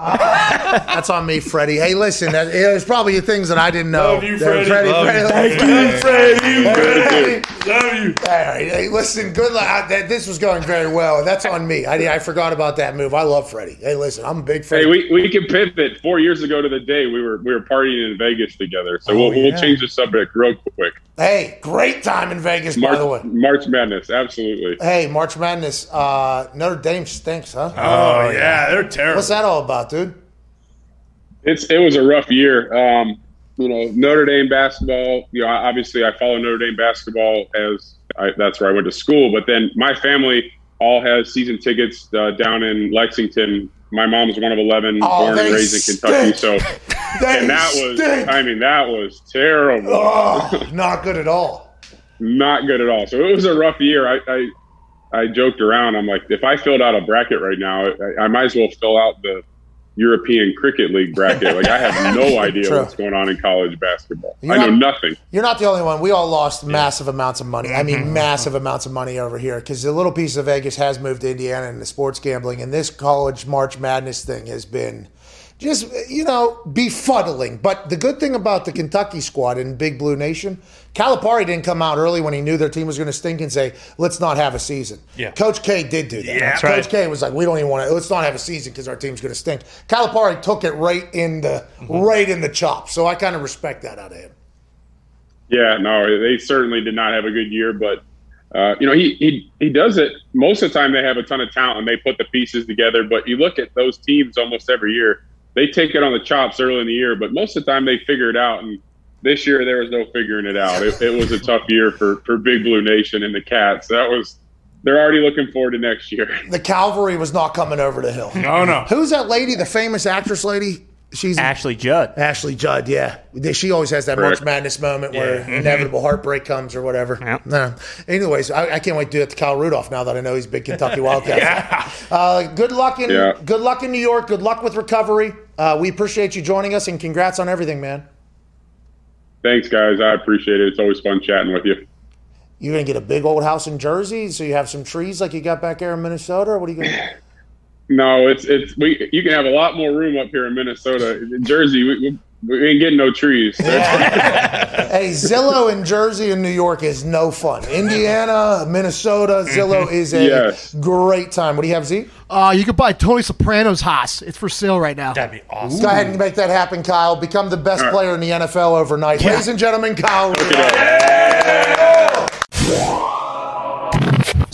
That's on me, Freddie. Hey, listen, that, there's probably things that I didn't know. Love you, That- Freddie. Love Freddie, you. Freddie, Thank you, Freddie. Love you. All right. Hey, listen, good luck. I- that- This was going very well. That's on me. I, I forgot about that move. I love Freddie. Hey, listen, I'm a big Freddie. Hey, we, we can pivot. Four years ago to the day, we were we were partying in Vegas together. So Oh, we'll, yeah. we'll change the subject real quick. Hey, great time in Vegas, by March, the way. March Madness, absolutely. Hey, March Madness. Uh, Notre Dame stinks, huh? Oh, yeah, they're terrible. What's that all about, dude? It's it was a rough year. Um, you know, Notre Dame basketball. You know, obviously I follow Notre Dame basketball as I, that's where I went to school. But then my family all has season tickets uh, down in Lexington. My mom's one of eleven, Oh, born and raised in Kentucky. So, and that was. I mean, that was terrible. Oh, not good at all. not good at all. So it was a rough year. I, I I joked around. I'm like, if I filled out a bracket right now, I, I might as well fill out the European Cricket League bracket. Like I have no idea what's going on in college basketball. You're I know not- nothing. You're not the only one. We all lost massive amounts of money. I Mm-hmm. mean, massive amounts of money over here because the little piece of Vegas has moved to Indiana and the sports gambling, and this college March Madness thing has been just you know befuddling. But the good thing about the Kentucky squad in Big Blue Nation, Calipari didn't come out early when he knew their team was going to stink and say, "Let's not have a season." Yeah. Coach K did do that. Yeah, Coach right. K was like, "We don't even want to. Let's not have a season because our team's going to stink." Calipari took it right in the Mm-hmm. right in the chop. So I kind of respect that out of him. Yeah, no, they certainly did not have a good year, but uh, you know he, he he does it most of the time. They have a ton of talent and they put the pieces together. But you look at those teams almost every year, they take it on the chops early in the year, but most of the time they figure it out. And this year there was no figuring it out. It, it was a tough year for for Big Blue Nation and the Cats. That was they're already looking forward to next year. The cavalry was not coming over the hill. No, no. Who's that lady? The famous actress lady? She's Ashley Judd. Ashley Judd, yeah. She always has that Correct. March Madness moment where inevitable heartbreak comes or whatever. Yep. No. Anyways, I, I can't wait to do that to Kyle Rudolph now that I know he's a big Kentucky Wildcat. uh, good luck in Yeah. good luck in New York. Good luck with recovery. Uh, we appreciate you joining us and congrats on everything, man. Thanks, guys. I appreciate it. It's always fun chatting with you. You're gonna get a big old house in Jersey, so you have some trees like you got back there in Minnesota. What are you gonna? No, it's it's we. You can have a lot more room up here in Minnesota. In Jersey, we, we, we ain't getting no trees. hey, Zillow in Jersey and New York is no fun. Indiana, Minnesota, Zillow is a Yes. great time. What do you have, Z? Uh, you can buy Tony Soprano's house. It's for sale right now. That'd be awesome. Go ahead and make that happen, Kyle. Become the best player in the NFL overnight. Ladies and gentlemen, Kyle.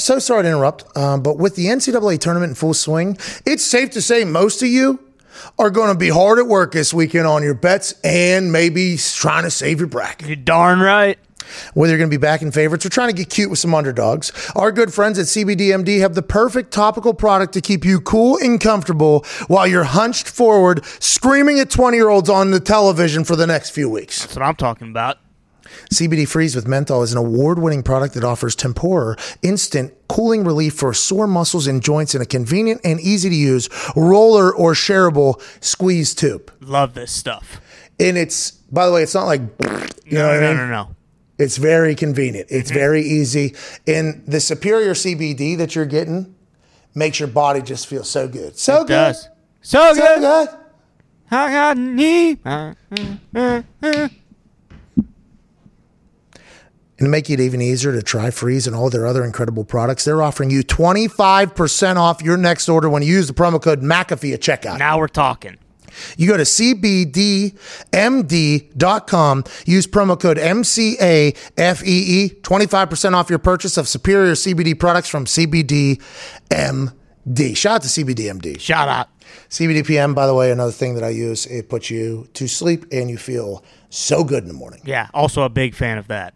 So sorry to interrupt, um, but with the NCAA tournament in full swing, it's safe to say most of you are going to be hard at work this weekend on your bets and maybe trying to save your bracket. You're darn right. Whether you're going to be backing favorites or trying to get cute with some underdogs, our good friends at CBDMD have the perfect topical product to keep you cool and comfortable while you're hunched forward, screaming at 20 year olds on the television for the next few weeks. That's what I'm talking about. CBD Freeze with Menthol is an award winning product that offers temporar, instant cooling relief for sore muscles and joints in a convenient and easy to use roller or shareable squeeze tube. Love this stuff. And it's, by the way, it's not like, you know No, what I no, mean? no, no. It's very convenient. It's mm-hmm. very easy. And the superior CBD that you're getting makes your body just feel so good. So It good. does. So So good. good. I got knee. And to make it even easier to try Freeze and all their other incredible products, they're offering you 25% off your next order when you use the promo code McAfee at checkout. Now we're talking. You go to CBDMD.com, use promo code MCAFEE, 25% off your purchase of superior CBD products from CBDMD. Shout out to CBDMD. Shout out. CBDPM, by the way, another thing that I use, it puts you to sleep and you feel so good in the morning. Yeah, also a big fan of that.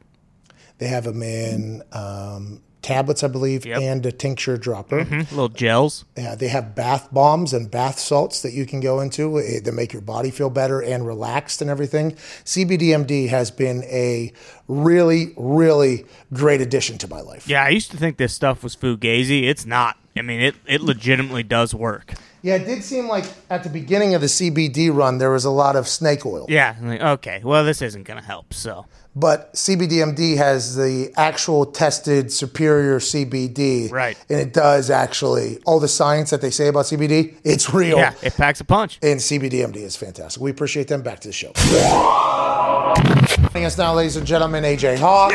They have them in um, tablets, I believe, Yep. and a tincture dropper. Little gels. Yeah, they have bath bombs and bath salts that you can go into eh, that make your body feel better and relaxed and everything. CBDMD has been a really, really great addition to my life. Yeah, I used to think this stuff was fugazi. It's not. I mean, it, it legitimately does work. Yeah, it did seem like at the beginning of the CBD run, there was a lot of snake oil. Yeah, like, okay, well, this isn't going to help. So, But CBDMD has the actual tested superior CBD. Right. And it does actually, all the science that they say about CBD, it's real. yeah, it packs a punch. And CBDMD is fantastic. We appreciate them. Back to the show. Joining us now, ladies and gentlemen, AJ Hawk.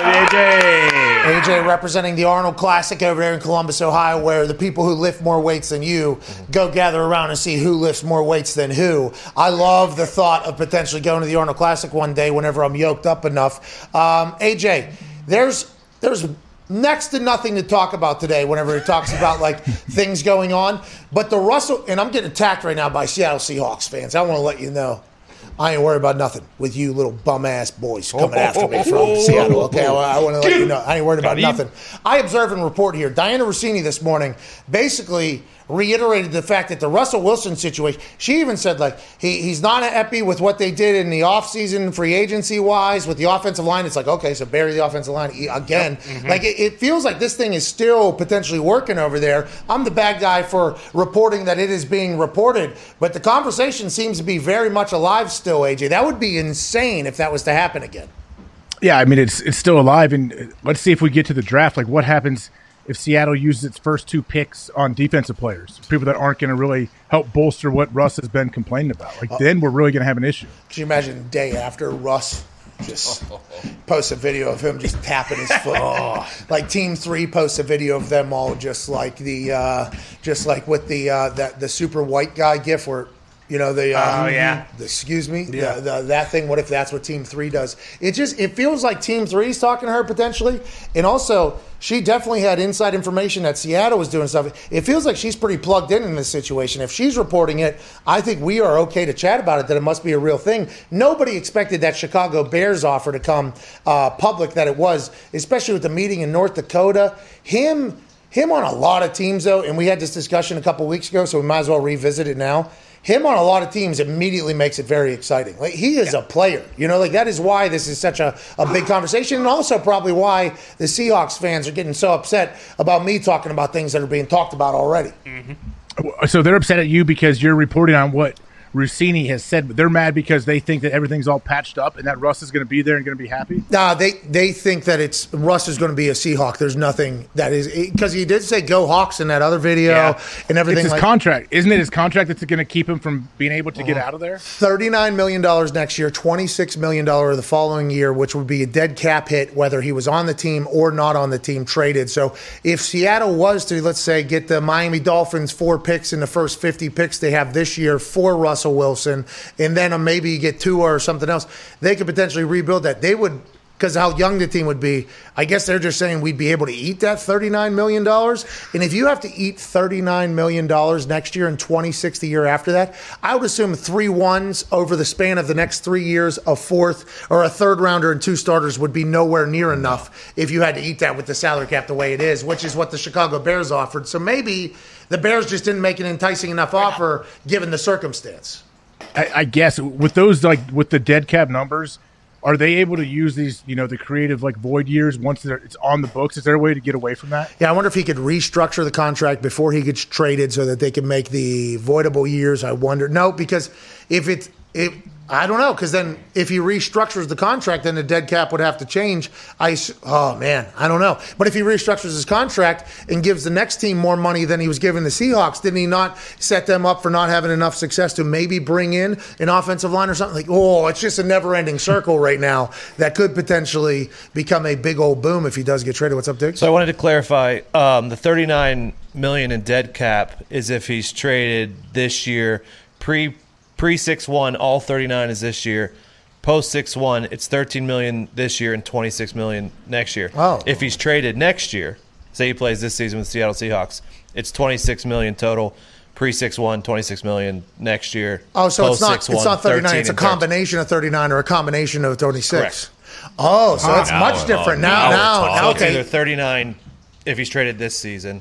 AJ AJ representing the Arnold Classic over there in Columbus, Ohio, where the people who lift more weights than you go gather around and see who lifts more weights than who. I love the thought of potentially going to the Arnold Classic one day whenever I'm yoked up enough. Um, AJ, there's there's next to nothing to talk about today whenever it talks about like things going on. But the Russell and I'm getting attacked right now by Seattle Seahawks fans. I want to let you know. I ain't worried about nothing with you little bum ass boys coming after me from Seattle. Okay, well, I want to let you know I ain't worried about nothing. I observe and report here. Dianna Russini this morning basically reiterated the fact that the Russell Wilson situation. She even said like he, he's not happy with what they did in the offseason free agency wise with the offensive line. It's like okay, so bury the offensive line again. Like it, it feels like this thing is still potentially working over there. I'm the bad guy for reporting that it is being reported, but the conversation seems to be very much alive still. AJ, that would be insane if that was to happen again. Yeah, I mean it's it's still alive, and uh, let's see if we get to the draft. Like, what happens if Seattle uses its first two picks on defensive players, people that aren't going to really help bolster what Russ has been complaining about. Like then we're really going to have an issue. Can you imagine the day after Russ just posts a video of him just tapping his foot? Like Team Three posts a video of them all just like the uh, just like with the uh, that the super white guy gif where. You know the uh, Oh, yeah. the, excuse me Yeah. the, the, that thing. What if that's what Team Three does? It just it feels like Team Three is talking to her potentially, and also she definitely had inside information that Seattle was doing stuff. It feels like she's pretty plugged in in this situation. If she's reporting it, I think we are okay to chat about it. That it must be a real thing. Nobody expected that Chicago Bears offer to come uh, public that it was, especially with the meeting in North Dakota. Him him on a lot of teams though, and we had this discussion a couple weeks ago, so we might as well revisit it now. Him on a lot of teams immediately makes it very exciting. Like he is a player, you know. Like that is why this is such a, a big conversation, and also probably why the Seahawks fans are getting so upset about me talking about things that are being talked about already. Mm-hmm. So they're upset at you because you're reporting on what Russini has said, they're mad because they think that everything's all patched up and that Russ is going to be there and going to be happy. Nah, they they think that it's Russ is going to be a Seahawk. There's nothing that is because he did say "Go Hawks" in that other video Yeah. and everything. It's his like, contract, isn't it? His contract that's going to keep him from being able to Uh-huh. get out of there. $39 million next year, $26 million the following year, which would be a dead cap hit, whether he was on the team or not on the team traded. So if Seattle was to, let's say, get the Miami Dolphins four picks in the first 50 picks they have this year for Russell Wilson, and then uh, maybe get two or something else, they could potentially rebuild that. They would. Because how young the team would be, I guess they're just saying we'd be able to eat that $39 million. And if you have to eat $39 million next year and 26 the year after that, I would assume three ones over the span of the next three years, a fourth or a third rounder and two starters would be nowhere near enough if you had to eat that with the salary cap the way it is, which is what the Chicago Bears offered. So maybe the Bears just didn't make an enticing enough offer given the circumstance. I, I guess with those like with the dead cap numbers, are they able to use these? You know, the creative like void years once they're, it's on the books. Is there a way to get away from that? Yeah, I wonder if he could restructure the contract before he gets traded so that they can make the voidable years. I wonder. No, because if it's it, I don't know. Because then if he restructures the contract, then the dead cap would have to change. I oh man, I don't know. But if he restructures his contract and gives the next team more money than he was giving the Seahawks, didn't he not set them up for not having enough success to maybe bring in an offensive line or something? Like, oh, it's just a never-ending circle right now that could potentially become a big old boom if he does get traded. What's up, Dick? So I wanted to clarify um, the 39 million in dead cap is if he's traded this year pre pre 6-1 all 39 is this year post 6-1 it's 13 million this year and 26 million next year Oh. if he's traded next year say he plays this season with the Seattle Seahawks it's 26 million total pre 6-1 26 million next year Oh, so it's not it's not 39. It's a and 13. combination of 39 or a combination of 26. Correct. Oh, so it's now much different oh, now. now Now, now So it's either okay. 39 if he's traded this season,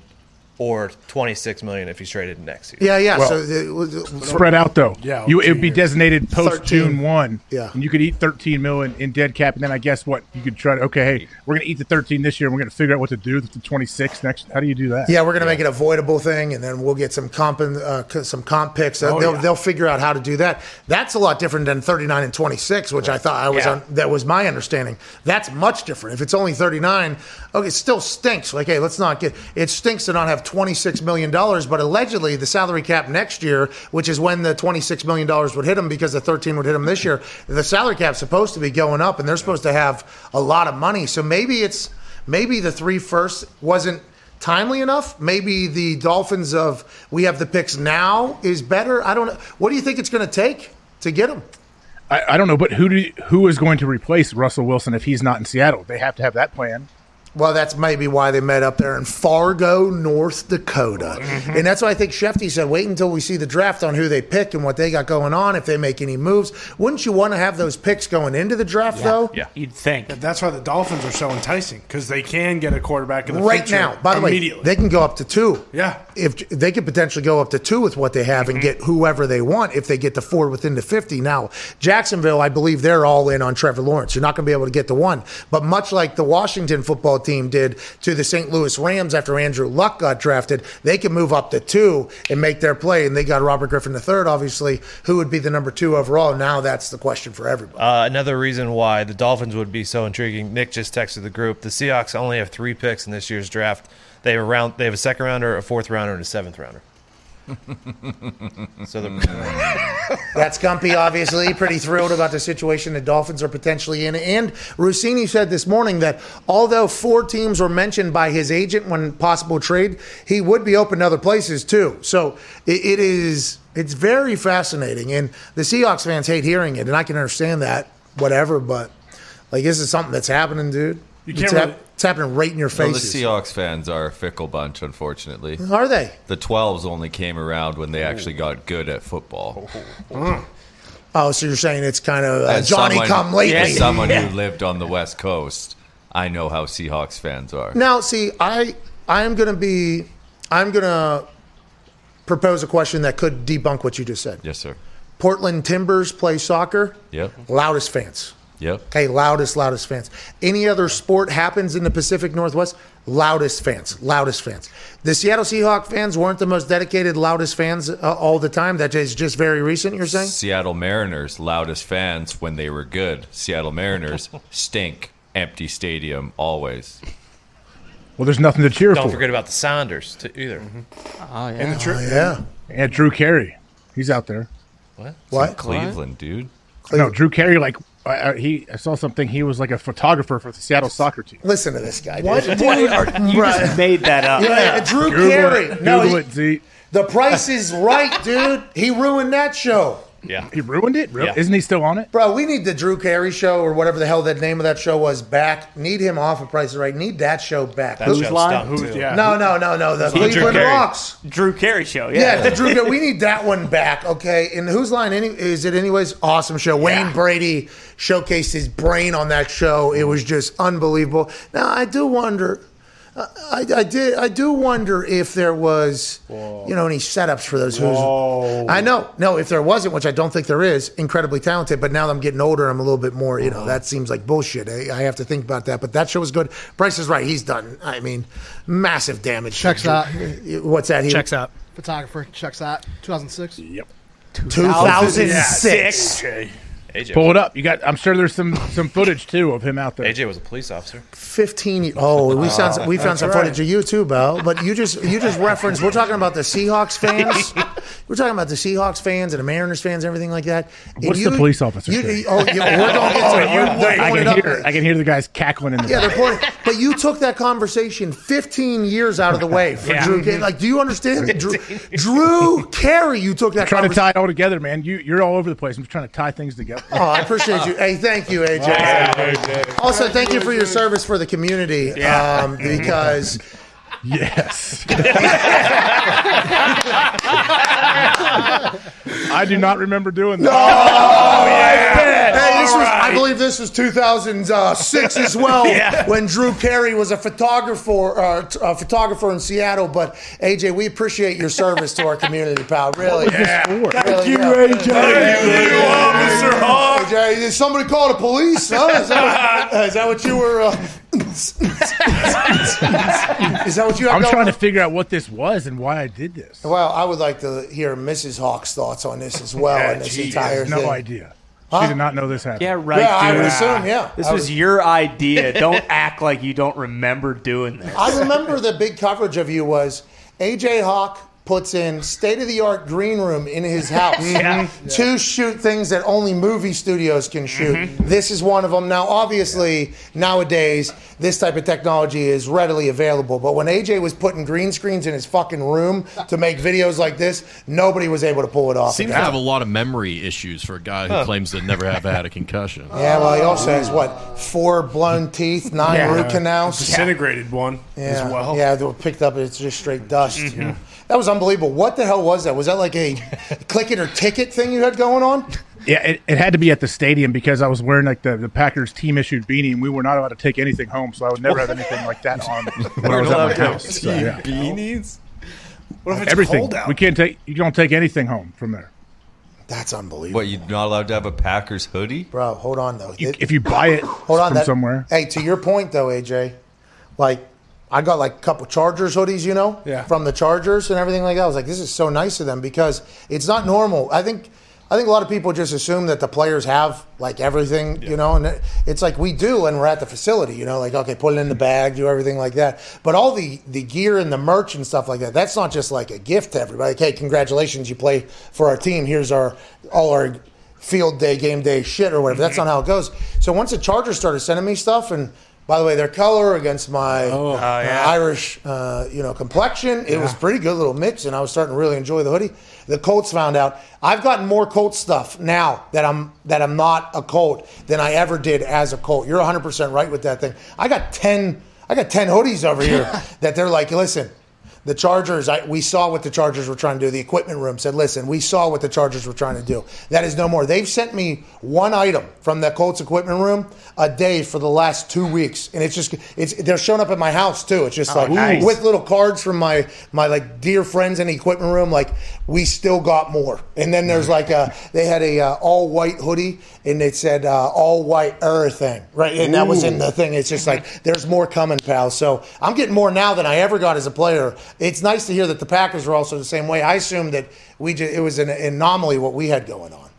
or 26 million if he's traded next year. Yeah, yeah. Well, so it was- Spread out though. Yeah, you it would be designated post 13. June one. Yeah. and you could eat thirteen million in dead cap, and then I guess what you could try to okay, hey, we're gonna eat the thirteen this year, and we're gonna figure out what to do with the twenty six next. How do you do that? yeah, we're gonna make it avoidable thing, and then we'll get some comp uh, some comp picks. Uh, Oh, they'll yeah. they'll figure out how to do that. That's a lot different than 39 and 26, which I thought I was Yeah. on, that was my understanding. That's much different. If it's only 39, okay, it still stinks. Like, hey, let's not get it stinks to not have 26 million dollars, but allegedly the salary cap next year, which is when the 26 million dollars would hit them because the 13 would hit them this year, the salary cap's supposed to be going up, and they're supposed to have a lot of money. So maybe it's maybe the three first wasn't timely enough. Maybe the Dolphins of we have the picks now is better. I don't know. What do you think it's going to take to get them? I, I don't know, but who do you, who is going to replace Russell Wilson if he's not in Seattle? They have to have that plan. Well, that's maybe why they met up there in Fargo, North Dakota. Mm-hmm. And that's why I think Schefty said, wait until we see the draft on who they pick and what they got going on, if they make any moves. Wouldn't you want to have those picks going into the draft, though? Yeah. You'd think. That's why the Dolphins are so enticing because they can get a quarterback in the Right future now, by the way, they can go up to two. Yeah. If they could potentially go up to two with what they have and get whoever they want if they get the four within the 50. Now, Jacksonville, I believe they're all in on Trevor Lawrence. You're not going to be able to get the one. But much like the Washington football team did to the St. Louis Rams after Andrew Luck got drafted, they can move up to two and make their play. And they got Robert Griffin III, obviously, who would be the number two overall. Now that's the question for everybody. Uh, another reason why the Dolphins would be so intriguing. Nick just texted the group. The Seahawks only have three picks in this year's draft. They have a round. They have a second rounder, a fourth rounder, and a seventh rounder. so That's Gumpy, obviously, pretty thrilled about the situation the Dolphins are potentially in. And Russini said this morning that although four teams were mentioned by his agent when possible trade, he would be open to other places too. So it, it is it's very fascinating. And the Seahawks fans hate hearing it, and I can understand that, whatever, but like this is something that's happening, dude. You it's, can't hap- really- it's happening right in your face. Well, the. Seahawks fans are a fickle bunch, unfortunately. Are they? The 12s only came around when they actually got good at football. Oh, so you're saying it's kind of uh, Johnny someone- come lately? As someone Yeah. who lived on the West Coast, I know how Seahawks fans are. Now, see, I I am going to be I'm going to propose a question that could debunk what you just said. Yes, sir. Portland Timbers play soccer. Yep. Loudest fans. Yep. Okay, loudest, loudest fans. Any other sport happens in the Pacific Northwest, loudest fans, loudest fans. The Seattle Seahawks fans weren't the most dedicated, loudest fans uh, all the time. That is just very recent. You're saying? Seattle Mariners, loudest fans when they were good. Seattle Mariners stink. Empty stadium, always. Well, there's nothing to cheer don't for. forget about the Sounders too, either. Oh yeah. And the tri- Yeah. And Drew Carey, he's out there. What? What? Cleveland, dude. No, Drew Carey, like I, I- he, I saw something. He was like a photographer for the Seattle soccer team. Listen to this guy. dude. What? Dude, are- you just made that up. Yeah, Drew Google Carey. it. No, Google he- it, Z. the price is right, dude. He ruined that show. Yeah. He ruined it. Really? Yeah. Isn't he still on it? Bro, we need the Drew Carey show or whatever the hell that name of that show was back. Need him off of Price is Right. Need that show back. That Who's show line? Who's- yeah. no, no, no, no. The Drew Cleveland Carey. Rocks. Drew Carey show. Yeah. Yeah, the Drew Carey. We need that one back, okay? And whose line any, is it anyways? Awesome show. Wayne Brady showcased his brain on that show. It was just unbelievable. Now, I do wonder... I, I did. I do wonder if there was, you know, any setups for those. Who's, I know. No, if there wasn't, which I don't think there is, incredibly talented. But now that I'm getting older, I'm a little bit more. You know, that seems like bullshit. I, I have to think about that. But that show was good. Price is right. He's done. I mean, massive damage. Checks out. What's that? He, Checks out. Photographer checks out. 2006. Yep. 2006. Okay. AJ. Pull it up. You got. I'm sure there's some some footage too of him out there. AJ was a police officer. 15 ye- oh we ah, found we found some right. footage of you too Bell but you just you just referenced we're talking about the Seahawks fans we're talking about the Seahawks fans and the Mariners fans and everything like that And What's you- the police officer you, say? oh you, we're gonna get to oh, it We're- I pointed can up- hear. I can hear the guys cackling in the. yeah, back. they're pointing, but you took that conversation 15 years out of the way for Yeah. Drew. Carey. Like, do you understand? Drew, Drew Carey, you took that. trying to tie it all together, man. You you're all over the place. I'm just trying to tie things together. Oh, I appreciate you. Hey, thank you, AJ. Also, thank you for your service for the community. Um, because Yes. I do not remember doing that. Hey, this was, I believe this was 2006 as well, when Drew Carey was a photographer, uh, a photographer in Seattle. But AJ, we appreciate your service to our community, pal. Really, Yeah. Thank you, AJ. Thank you, Officer Hawk. AJ, did somebody call the police? Huh? Is, that what, is that what you were? Uh, is that what you? I'm trying to figure out what this was and why I did this. Well, I would like to hear Mrs. Hawk's thoughts on this as well, and this entire No thing. idea. Huh? She did not know this happened. Yeah, right, Yeah, I dude. would assume. Yeah, This I was your idea. Don't act like you don't remember doing this. I remember the big coverage of you was AJ Hawk puts in state of the art green room in his house to shoot things that only movie studios can shoot. Mm-hmm. This is one of them. Now, obviously, nowadays this type of technology is readily available. But when AJ was putting green screens in his fucking room to make videos like this, nobody was able to pull it off. Seems to have a lot of memory issues for a guy who claims to never have had a concussion. yeah, well, he also has what four blown teeth, nine root canals. Disintegrated one as well. Yeah, they were picked up. It's just straight dust. Mm-hmm. That was unbelievable. What the hell was that? Was that like a click it or ticket thing you had going on? Yeah, it, it had to be at the stadium because I was wearing like the, the Packers team issued beanie and we were not allowed to take anything home, so I would never have anything like that on when I was at my house. So, yeah. Beanies. What if it's Everything. cold out? We can't take you don't take anything home from there. That's unbelievable. What, you're not allowed to have a Packers hoodie? Bro, hold on though. You, It- if you buy it hold on from that, somewhere. Hey, to your point though, AJ, like I got like a couple Chargers hoodies, you know, Yeah. from the Chargers and everything like that. I was like, this is so nice of them because it's not normal. I think I think a lot of people just assume that the players have like everything, you know, and it's like we do, and we're at the facility, you know, like okay, put it in the bag, do everything like that. But all the the gear and the merch and stuff like that, that's not just like a gift to everybody. Like, hey, congratulations, you play for our team. Here's our all our field day, game day shit or whatever. That's not how it goes. So once the Chargers started sending me stuff, and by the way, their color against my uh, Irish, uh, you know, complexion, it was pretty good little mix, and I was starting to really enjoy the hoodie. The Colts found out I've gotten more Colt stuff now that I'm that I'm not a Colt than I ever did as a Colt. You're 100 percent right with that thing. I got ten. I got ten hoodies over here that they're like, listen. The Chargers, I, we saw what the Chargers were trying to do. The equipment room said, listen, we saw what the Chargers were trying to do. That is no more. They've sent me one item from the Colts equipment room a day for the last two weeks. And it's just, it's they're showing up at my house too. It's just like, nice. with little cards from my, my like dear friends in the equipment room, like, we still got more. And then there's like a, they had a uh, all white hoodie and it said uh, all white everything, right? And that was in the thing. It's just like, there's more coming, pal. So I'm getting more now than I ever got as a player. It's nice to hear that the Packers were also the same way. I assumed that we just, it was an anomaly what we had going on.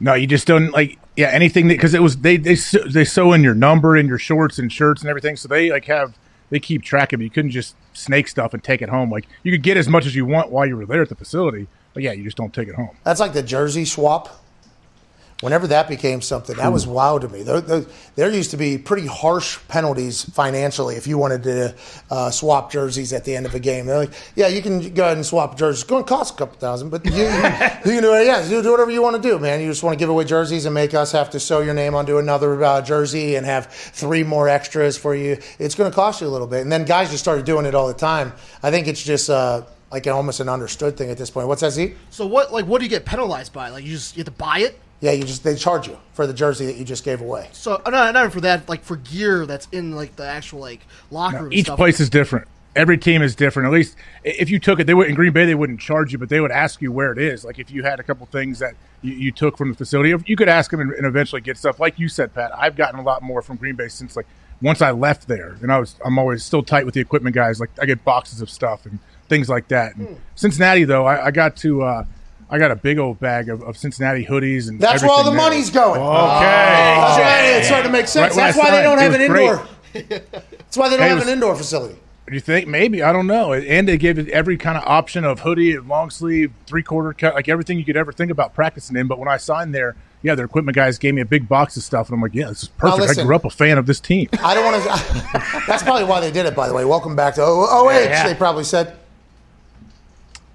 No, you just don't like yeah anything because it was they they sew- they sew in your number in your shorts and shirts and everything, so they like have they keep track of it. You couldn't just snake stuff and take it home. Like you could get as much as you want while you were there at the facility, but yeah, you just don't take it home. That's like the jersey swap. Whenever that became something, that was wow to me. There, there, there used to be pretty harsh penalties financially if you wanted to uh, swap jerseys at the end of a game. They're like, yeah, you can go ahead and swap jerseys. It's going to cost a couple thousand, but you, you, you can do it. Yeah, do, do whatever you want to do, man. You just want to give away jerseys and make us have to sew your name onto another uh, jersey and have three more extras for you. It's going to cost you a little bit. And then guys just started doing it all the time. I think it's just uh, like an almost an understood thing at this point. What's that, Z? So what? Like, what do you get penalized by? Like, you just you have to buy it. Yeah, you just they charge you for the jersey that you just gave away. So uh, not not even for that. Like for gear that's in like the actual like locker room. Each stuff. place is different. Every team is different. At least if you took it, they would in Green Bay they wouldn't charge you, but they would ask you where it is. Like if you had a couple things that you, you took from the facility, you could ask them and, and eventually get stuff. Like you said, Pat, I've gotten a lot more from Green Bay since like once I left there, and I was I'm always still tight with the equipment guys. Like I get boxes of stuff and things like that. And Cincinnati though, I, I got to. uh I got a big old bag of, of Cincinnati hoodies and That's where all the there. money's going. Okay, oh, That's why it's starting to make sense. Right That's why they don't have an indoor. That's why they don't have was- an indoor facility. You think maybe I don't know, and they gave it every kind of option of hoodie long sleeve, three quarter cut, like everything you could ever think about practicing in. But when I signed there, yeah, their equipment guys gave me a big box of stuff, and I'm like, yeah, this is perfect. I grew up a fan of this team. I don't want to. that's probably why they did it. By the way, welcome back to OH. yeah. They probably said.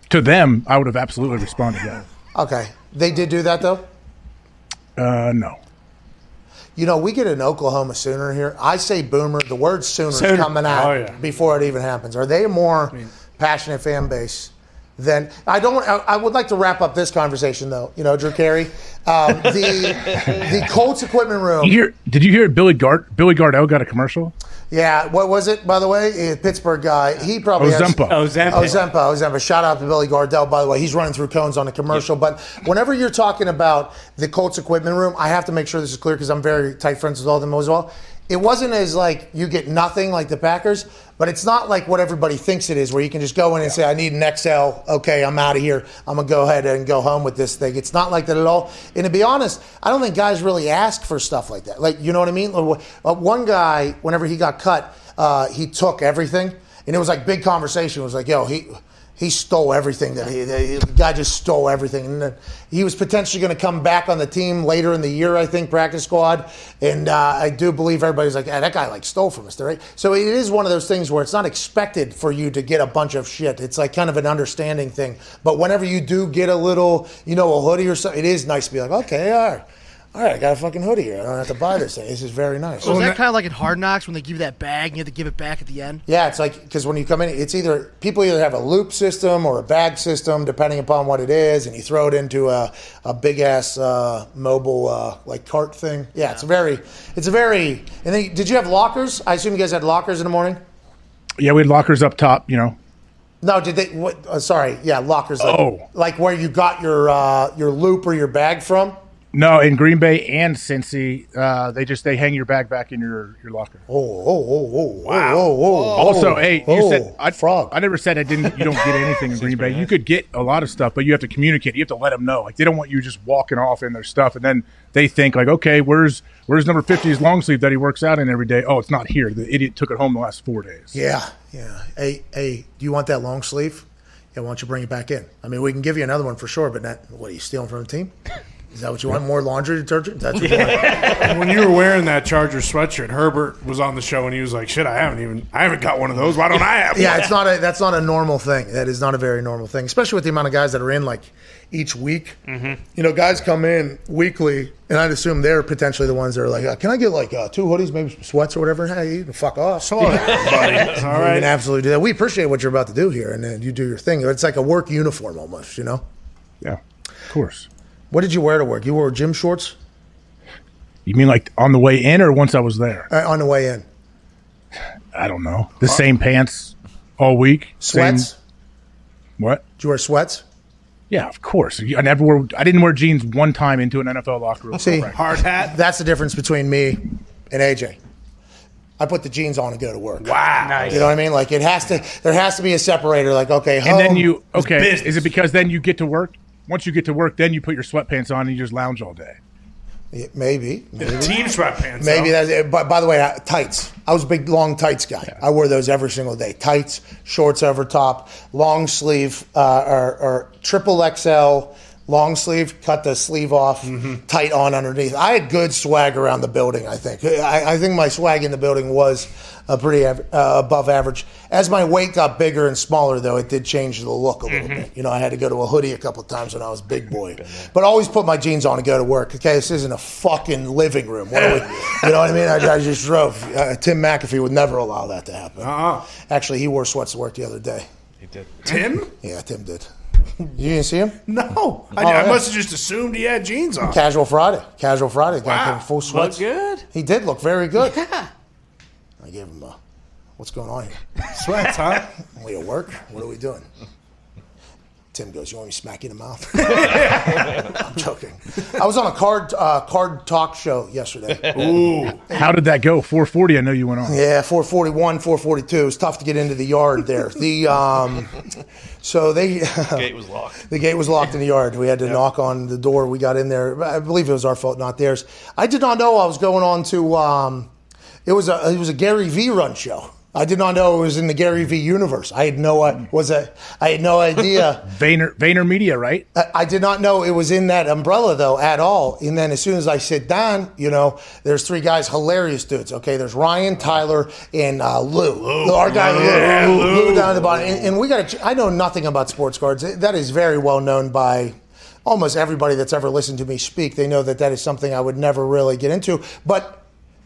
To them, I would have absolutely responded. Yeah, Okay, they did do that though. uh, no, You know, we get an Oklahoma Sooner here. I say Boomer. The word Sooner's Sooner. coming out Oh, yeah. before it even happens. Are they a more passionate fan base than I don't? I, I would like to wrap up this conversation though. You know, Drew Carey, um, the the Colts equipment room. you hear? Did you hear Billy Gard Billy Gardell got a commercial? Yeah, what was it, by the way? Pittsburgh guy. He probably has- Ozempa. Ozempic. Ozempa, Ozempa. Shout out to Billy Gardell, by the way. He's running through cones on a commercial. But whenever you're talking about the Colts equipment room, I have to make sure this is clear because I'm very tight friends with all of them as well. It wasn't as like you get nothing like the Packers, but it's not like what everybody thinks it is, where you can just go in and say, I need an XL. Okay, I'm out of here. I'm going to go ahead and go home with this thing. It's not like that at all. And to be honest, I don't think guys really ask for stuff like that. Like, you know what I mean? Uh, One guy, whenever he got cut, uh, he took everything. And it was like big conversation. It was like, yo, he he stole everything that he the guy just stole everything. And he was potentially going to come back on the team later in the year, I think, practice squad. And uh, I do believe everybody's like, that guy like stole from us, right? So it is one of those things where it's not expected for you to get a bunch of shit. It's like kind of an understanding thing. But whenever you do get a little, you know, a hoodie or something, it is nice to be like, okay, all right. All right, I got a fucking hoodie here. I don't have to buy this thing. This is very nice. So is that kind of like in Hard Knocks when they give you that bag and you have to give it back at the end? Yeah, it's like because when you come in, it's either people either have a loop system or a bag system, depending upon what it is, and you throw it into a, a big ass uh, mobile uh, like cart thing. Yeah, it's very, it's a very. And then, did you have lockers? I assume you guys had lockers in the morning. Yeah, we had lockers up top. You know, No, did they? What, uh, sorry, yeah, lockers. Like, Oh. like where you got your uh, your loop or your bag from. No, in Green Bay and Cincy, uh, they just they hang your bag back in your your locker. Oh, oh, oh, oh, wow. oh, oh, oh. Also, hey, you oh, said I, frog. I never said I didn't. You don't get anything in Green Bay. You could get a lot of stuff, but you have to communicate. You have to let them know. Like they don't want you just walking off in their stuff, and then they think like, okay, where's where's number 50's long sleeve that he works out in every day? Oh, it's not here. The idiot took it home the last four days. Yeah, yeah. Hey, hey, do you want that long sleeve? Yeah, why don't you bring it back in? I mean, we can give you another one for sure, but not, what are you stealing from the team? Is that what you want? More laundry detergent? That's what you want? when you were wearing that Charger sweatshirt, Herbert was on the show and he was like, "Shit, I haven't even, I haven't got one of those. Why don't I have?" Yeah, one? it's not a that's not a normal thing. That is not a very normal thing, especially with the amount of guys that are in like each week. Mm-hmm. You know, guys come in weekly, and I'd assume they're potentially the ones that are like, uh, "Can I get like uh, two hoodies, maybe some sweats or whatever?" Hey, you can fuck off. So, buddy, all We can absolutely do that. We appreciate what you're about to do here, and then you do your thing. It's like a work uniform almost, you know. Yeah, of course. What did you wear to work? You wore gym shorts You mean like on the way in or once I was there? uh, on the way in. I don't know. The same pants all week. Same- Sweats? what? Did you wear sweats? Yeah, of course. I never wore. I didn't wear jeans one time into an NFL locker room. See, Correct. Hard hat. That's the difference between me and AJ. I put the jeans on and go to work. Wow. Nice. You know what I mean? Like it has to. There has to be a separator. Like okay, home. and then you okay? Is it because then you get to work? Once you get to work, then you put your sweatpants on and you just lounge all day. Yeah, maybe, maybe, Team sweatpants. maybe though. that's. it. But by the way, uh, tights. I was a big long tights guy. I wore those every single day. Tights, shorts over top, long sleeve, uh, or, or triple XL. Long sleeve, cut the sleeve off, tight on underneath. I had good swag around the building. I think. I, I think my swag in the building was uh, pretty av- uh, above average. As my weight got bigger and smaller, though, it did change the look a little bit. You know, I had to go to a hoodie a couple of times when I was big boy, but always put my jeans on to go to work. Okay, this isn't a fucking living room. What are we, you know what I mean? I, I just drove. Uh, Tim McAfee would never allow that to happen. Uh-uh. Actually, he wore sweats to work the other day. He did. Tim? Yeah, Tim did. You didn't see him? No, I, Oh, I yeah. must have just assumed he had jeans on. Casual Friday. Casual Friday. Got Wow. him full Look sweats. good. He did look very good. I gave him a, what's going on here? Sweats, huh? We at work? What are we doing? Tim goes, you want me to smack you in the mouth? I'm joking. I was on a card uh, card talk show yesterday. Ooh. How did that go? 440. I know you went on. Yeah, 441, 442. It's tough to get into the yard there. The um, so they Gate was locked. the gate was locked in the yard. We had to knock on the door. We got in there. I believe it was our fault, not theirs. I did not know I was going on to. Um, it was a it was a Gary V run show. I did not know it was in the Gary V universe. I had no I was a I had no idea. Vayner Vayner Media, right? I, I did not know it was in that umbrella though at all. And then as soon as I sit down, you know, there's three guys, hilarious dudes. Okay, there's Ryan, Tyler, and uh, Lou. Our guy Lou, Lou, Lou down at the bottom. And, and we got. I know nothing about sports cards. That is very well known by. Almost everybody that's ever listened to me speak, they know that that is something I would never really get into. But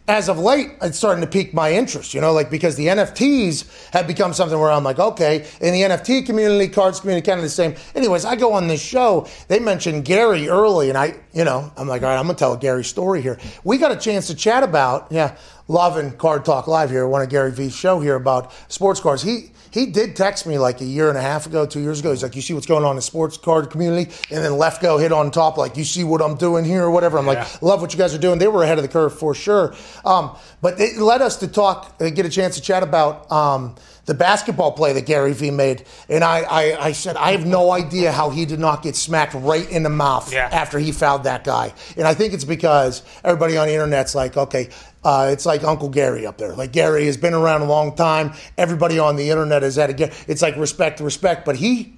as of late, it's starting to pique my interest, you know, like because the NFTs have become something where I'm like, okay, in the NFT community, cards community, kind of the same. Anyways, I go on this show, they mentioned Gary early, and I, you know, I'm like, all right, I'm gonna tell Gary's story here. We got a chance to chat about, yeah, loving Card Talk Live here, one of Gary V's show here about sports cards. He he did text me like a year and a half ago, two years ago. He's like, "You see what's going on in the sports card community?" And then left go hit on top, like, "You see what I'm doing here or whatever." I'm like, "Love what you guys are doing." They were ahead of the curve for sure. Um, but it led us to talk, uh, get a chance to chat about. Um, the basketball play that Gary Vee made, and I, I, I said I have no idea how he did not get smacked right in the mouth Yeah. after he fouled that guy, and I think it's because everybody on the internet's like, okay, uh, it's like Uncle Gary up there. Like Gary has been around a long time. Everybody on the internet is had a. It's like respect, respect. But he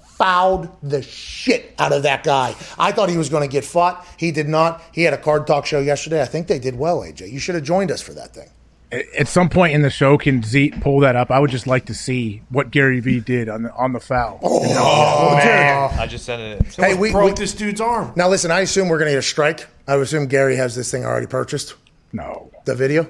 fouled the shit out of that guy. I thought he was going to get fought. He did not. He had a card talk show yesterday. I think they did well. AJ, you should have joined us for that thing. At some point in the show, can Zeke pull that up? I would just like to see what Gary Vee did on the on the foul. Oh, oh, oh dude. I just sent it. Hey, we, broke we this dude's arm. now listen. I assume we're going to get a strike. I assume Gary has this thing already purchased. No. The video.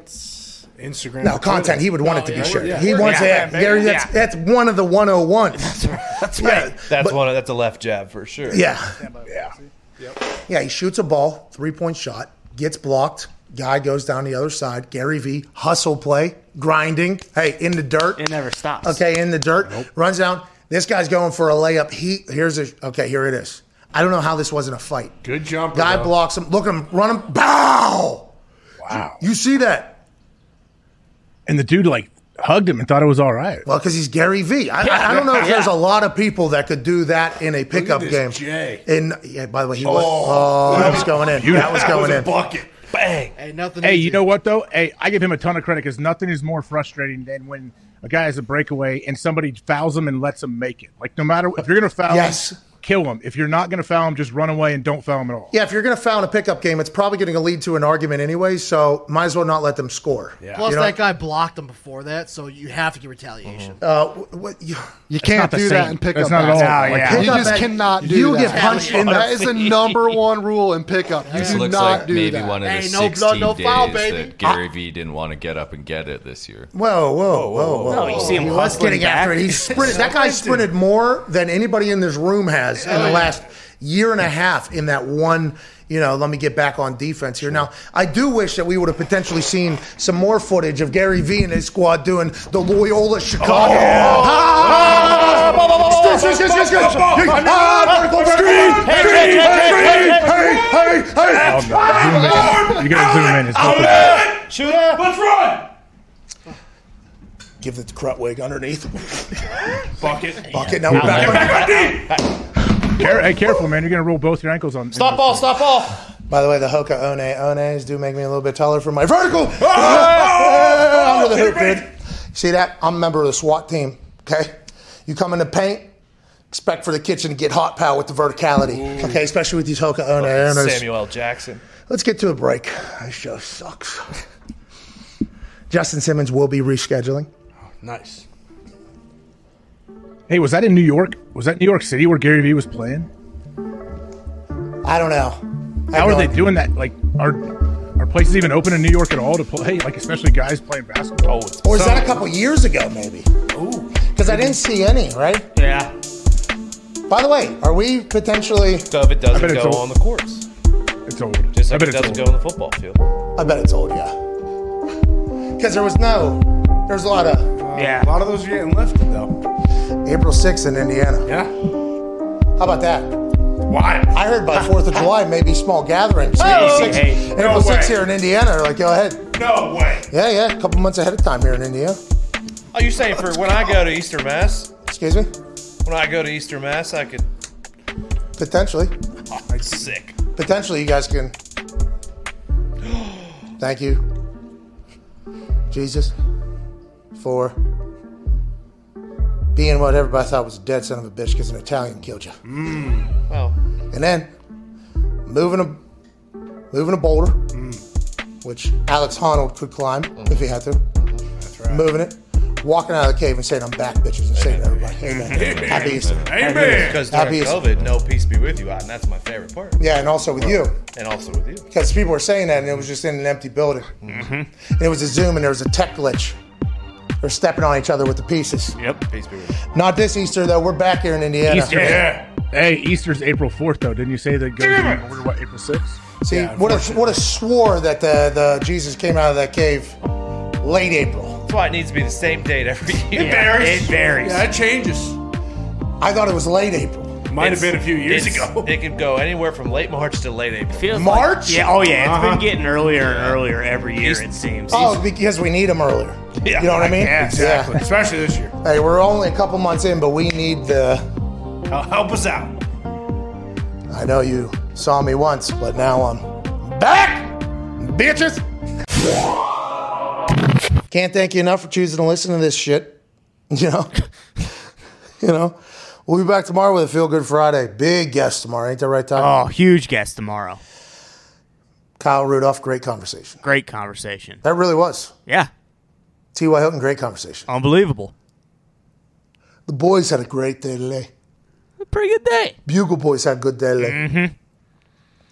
Instagram. No content. He would want it to be oh, shared. yeah. He wants Yeah, it. yeah, Gary, yeah. that's that's one of the 101. That's right. That's one. Of, that's a left jab for sure. Yeah. Yeah. Yeah, he shoots a ball, three point shot, gets blocked. Guy goes down the other side. Gary V, hustle play, grinding. Hey, in the dirt. It never stops. Okay, in the dirt. Runs down. This guy's going for a layup. He here's a okay, here it is. I don't know how this wasn't a fight. Good jump. Guy though. blocks him. Look at him. Run him. Bow. Wow. You see that? And the dude like hugged him and thought it was all right. Well, because he's Gary V. I, I, I don't know if there's a lot of people that could do that in a pickup this game. Jay. And yeah, by the way, he was. Oh, oh that was going in. That was going in. bucket. Bang. Hey, nothing. Hey, easy. you know what though? Hey, I give him a ton of credit because nothing is more frustrating than when a guy has a breakaway and somebody fouls him and lets him make it. Like no matter if you're gonna foul Yes. him, kill him. If you're not gonna foul him, just run away and don't foul him at all. Yeah, if you're going to foul in a pickup game, it's probably going to lead to an argument anyway. So might as well not let them score. Yeah. Plus, You know- that guy blocked him before that, so you have to get retaliation. Uh, what, you, You can't do same. that in pickup That's not at all. basketball. Like, yeah. You just bas- cannot do you that. get punched in the That is the number one rule in pickup. You This do looks not like do maybe that. one of the Hey, no 16 blood, no days foul, baby. that Gary Vee didn't want to get up and get it this year. Whoa, whoa, whoa, whoa! No, you see him He was hustling getting after it. He sprinted. That guy sprinted more than anybody in this room has in the last year and a half in that one. You know, let me get back on defense here. Now, I do wish that we would have potentially seen some more footage of Gary Vee and his squad doing the Loyola Chicago. Ah! Ah. Oh. You gotta zoom in. It's not Shoot up. Let's run. Give it the Krutwig underneath. Bucket. Bucket. Now we're back on Care- hey, careful, man. You're gonna roll both your ankles on. Stop ball. Stop ball. By the way, the Hoka One Ones do make me a little bit taller for my vertical. Oh! Under the hoop, dude. See that? I'm a member of the SWAT team. Okay, you come in the paint, expect for the kitchen to get hot pal, with the verticality. Okay, especially with these Hoka One Ones. Samuel L. Jackson. Let's get to a break. This show sucks. Justin Simmons will be rescheduling. Nice. Hey, was that in New York? Was that New York City where Gary Vee was playing? I don't know. I How are no they idea. doing that? Like, are are places even open in New York at all to play? Like, especially guys playing basketball. Oh, Or is that a couple years ago, maybe? Ooh. Because I didn't see any, right? Yeah. By the way, are we potentially. so if it doesn't go on the courts, It's old. just I like bet it doesn't old. go on the football field. I bet it's old, yeah. Because there was no. There's a lot of. Um, yeah. A lot of those are getting lifted though. April 6th in Indiana. Yeah. How about that? Why? I heard by 4th of July, maybe small gatherings. Oh, hey, April 6th, hey, April no 6th here in Indiana. They're like, go ahead. No way. Yeah, yeah. A couple months ahead of time here in India. Oh, you're saying for when I go to Easter Mass? Excuse me? When I go to Easter Mass, I could. Potentially. Oh, I'm sick. Potentially, you guys can. Thank you, Jesus, for being what everybody thought was a dead son of a bitch because an Italian killed you. Mm. Well, And then moving a moving a boulder, mm. which Alex Honnold could climb mm. if he had to. That's right. Moving it, walking out of the cave and saying, "I'm back, bitches," and saying to everybody, "Amen." Happy Easter. Amen. because Happy during Easter. COVID, no peace be with you, and that's my favorite part. Yeah, and also with you, And also with you. because people were saying that, and it was just in an empty building. Mm-hmm. And it was a Zoom, and there was a tech glitch. They're stepping on each other with the pieces. Yep. Peace be with you. Not this Easter though. We're back here in Indiana. Easter. Yeah. Hey, Easter's April 4th, though. Didn't you say that goes in order, what, April 6th? See, what a what a swore that the, the Jesus came out of that cave late April. That's why it needs to be the same date every year. It varies. It varies. Yeah, it changes. I thought it was late April. Might have been a few years It's- ago. It could go anywhere from late March to late April. Feels March? Like, yeah. Oh yeah. It's Uh-huh. been getting earlier and earlier every year. It seems. Oh, because we need them earlier. Yeah, you know what I mean? yeah, Exactly. Especially this year. Hey, we're only a couple months in, but we need the. Hel- Help us out. I know you saw me once, but now I'm back, bitches. Can't thank you enough for choosing to listen to this shit. You know, you know. We'll be back tomorrow with a Feel Good Friday. Big guest tomorrow, ain't that right, Tom? Oh, huge guest tomorrow. Kyle Rudolph, great conversation. Great conversation. That really was. Yeah. T.Y. Hilton, great conversation. Unbelievable. The boys had a great day today. A Pretty good day. Bugle Boys had a good day today. Mm-hmm.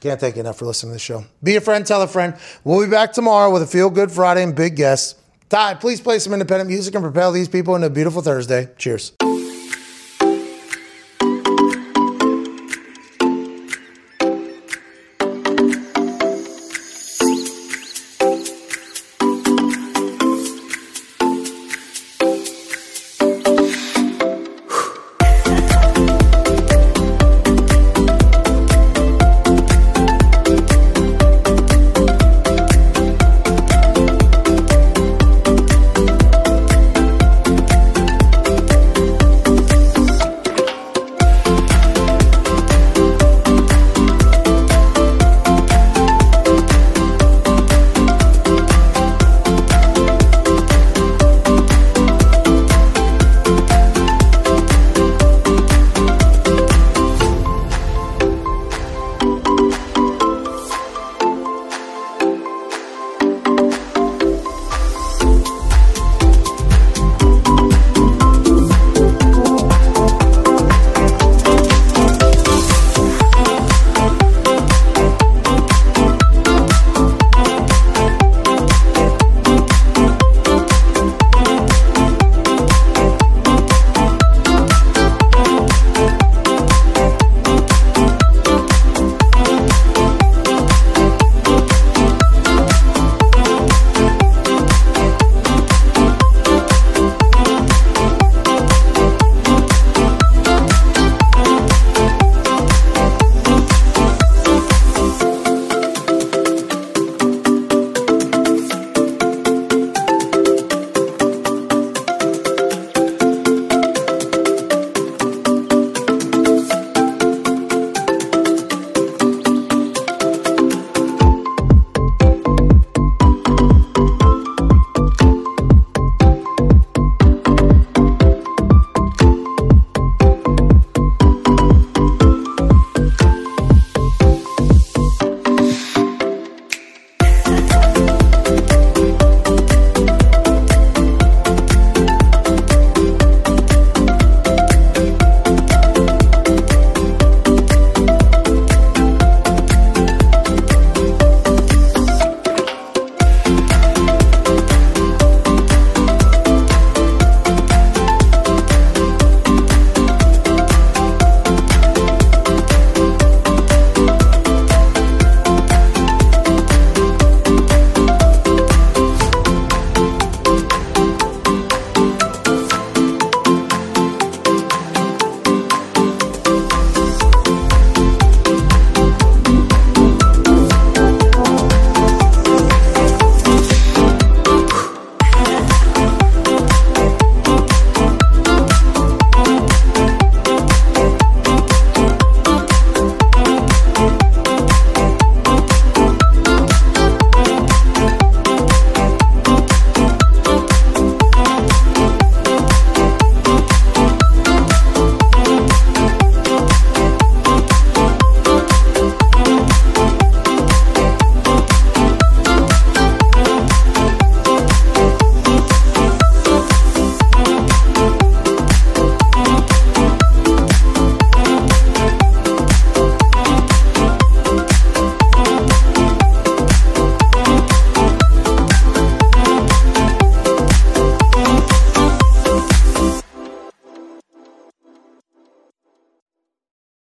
Can't thank you enough for listening to the show. Be a friend, tell a friend. We'll be back tomorrow with a Feel Good Friday and big guests. Ty, please play some independent music and propel these people into a beautiful Thursday. Cheers.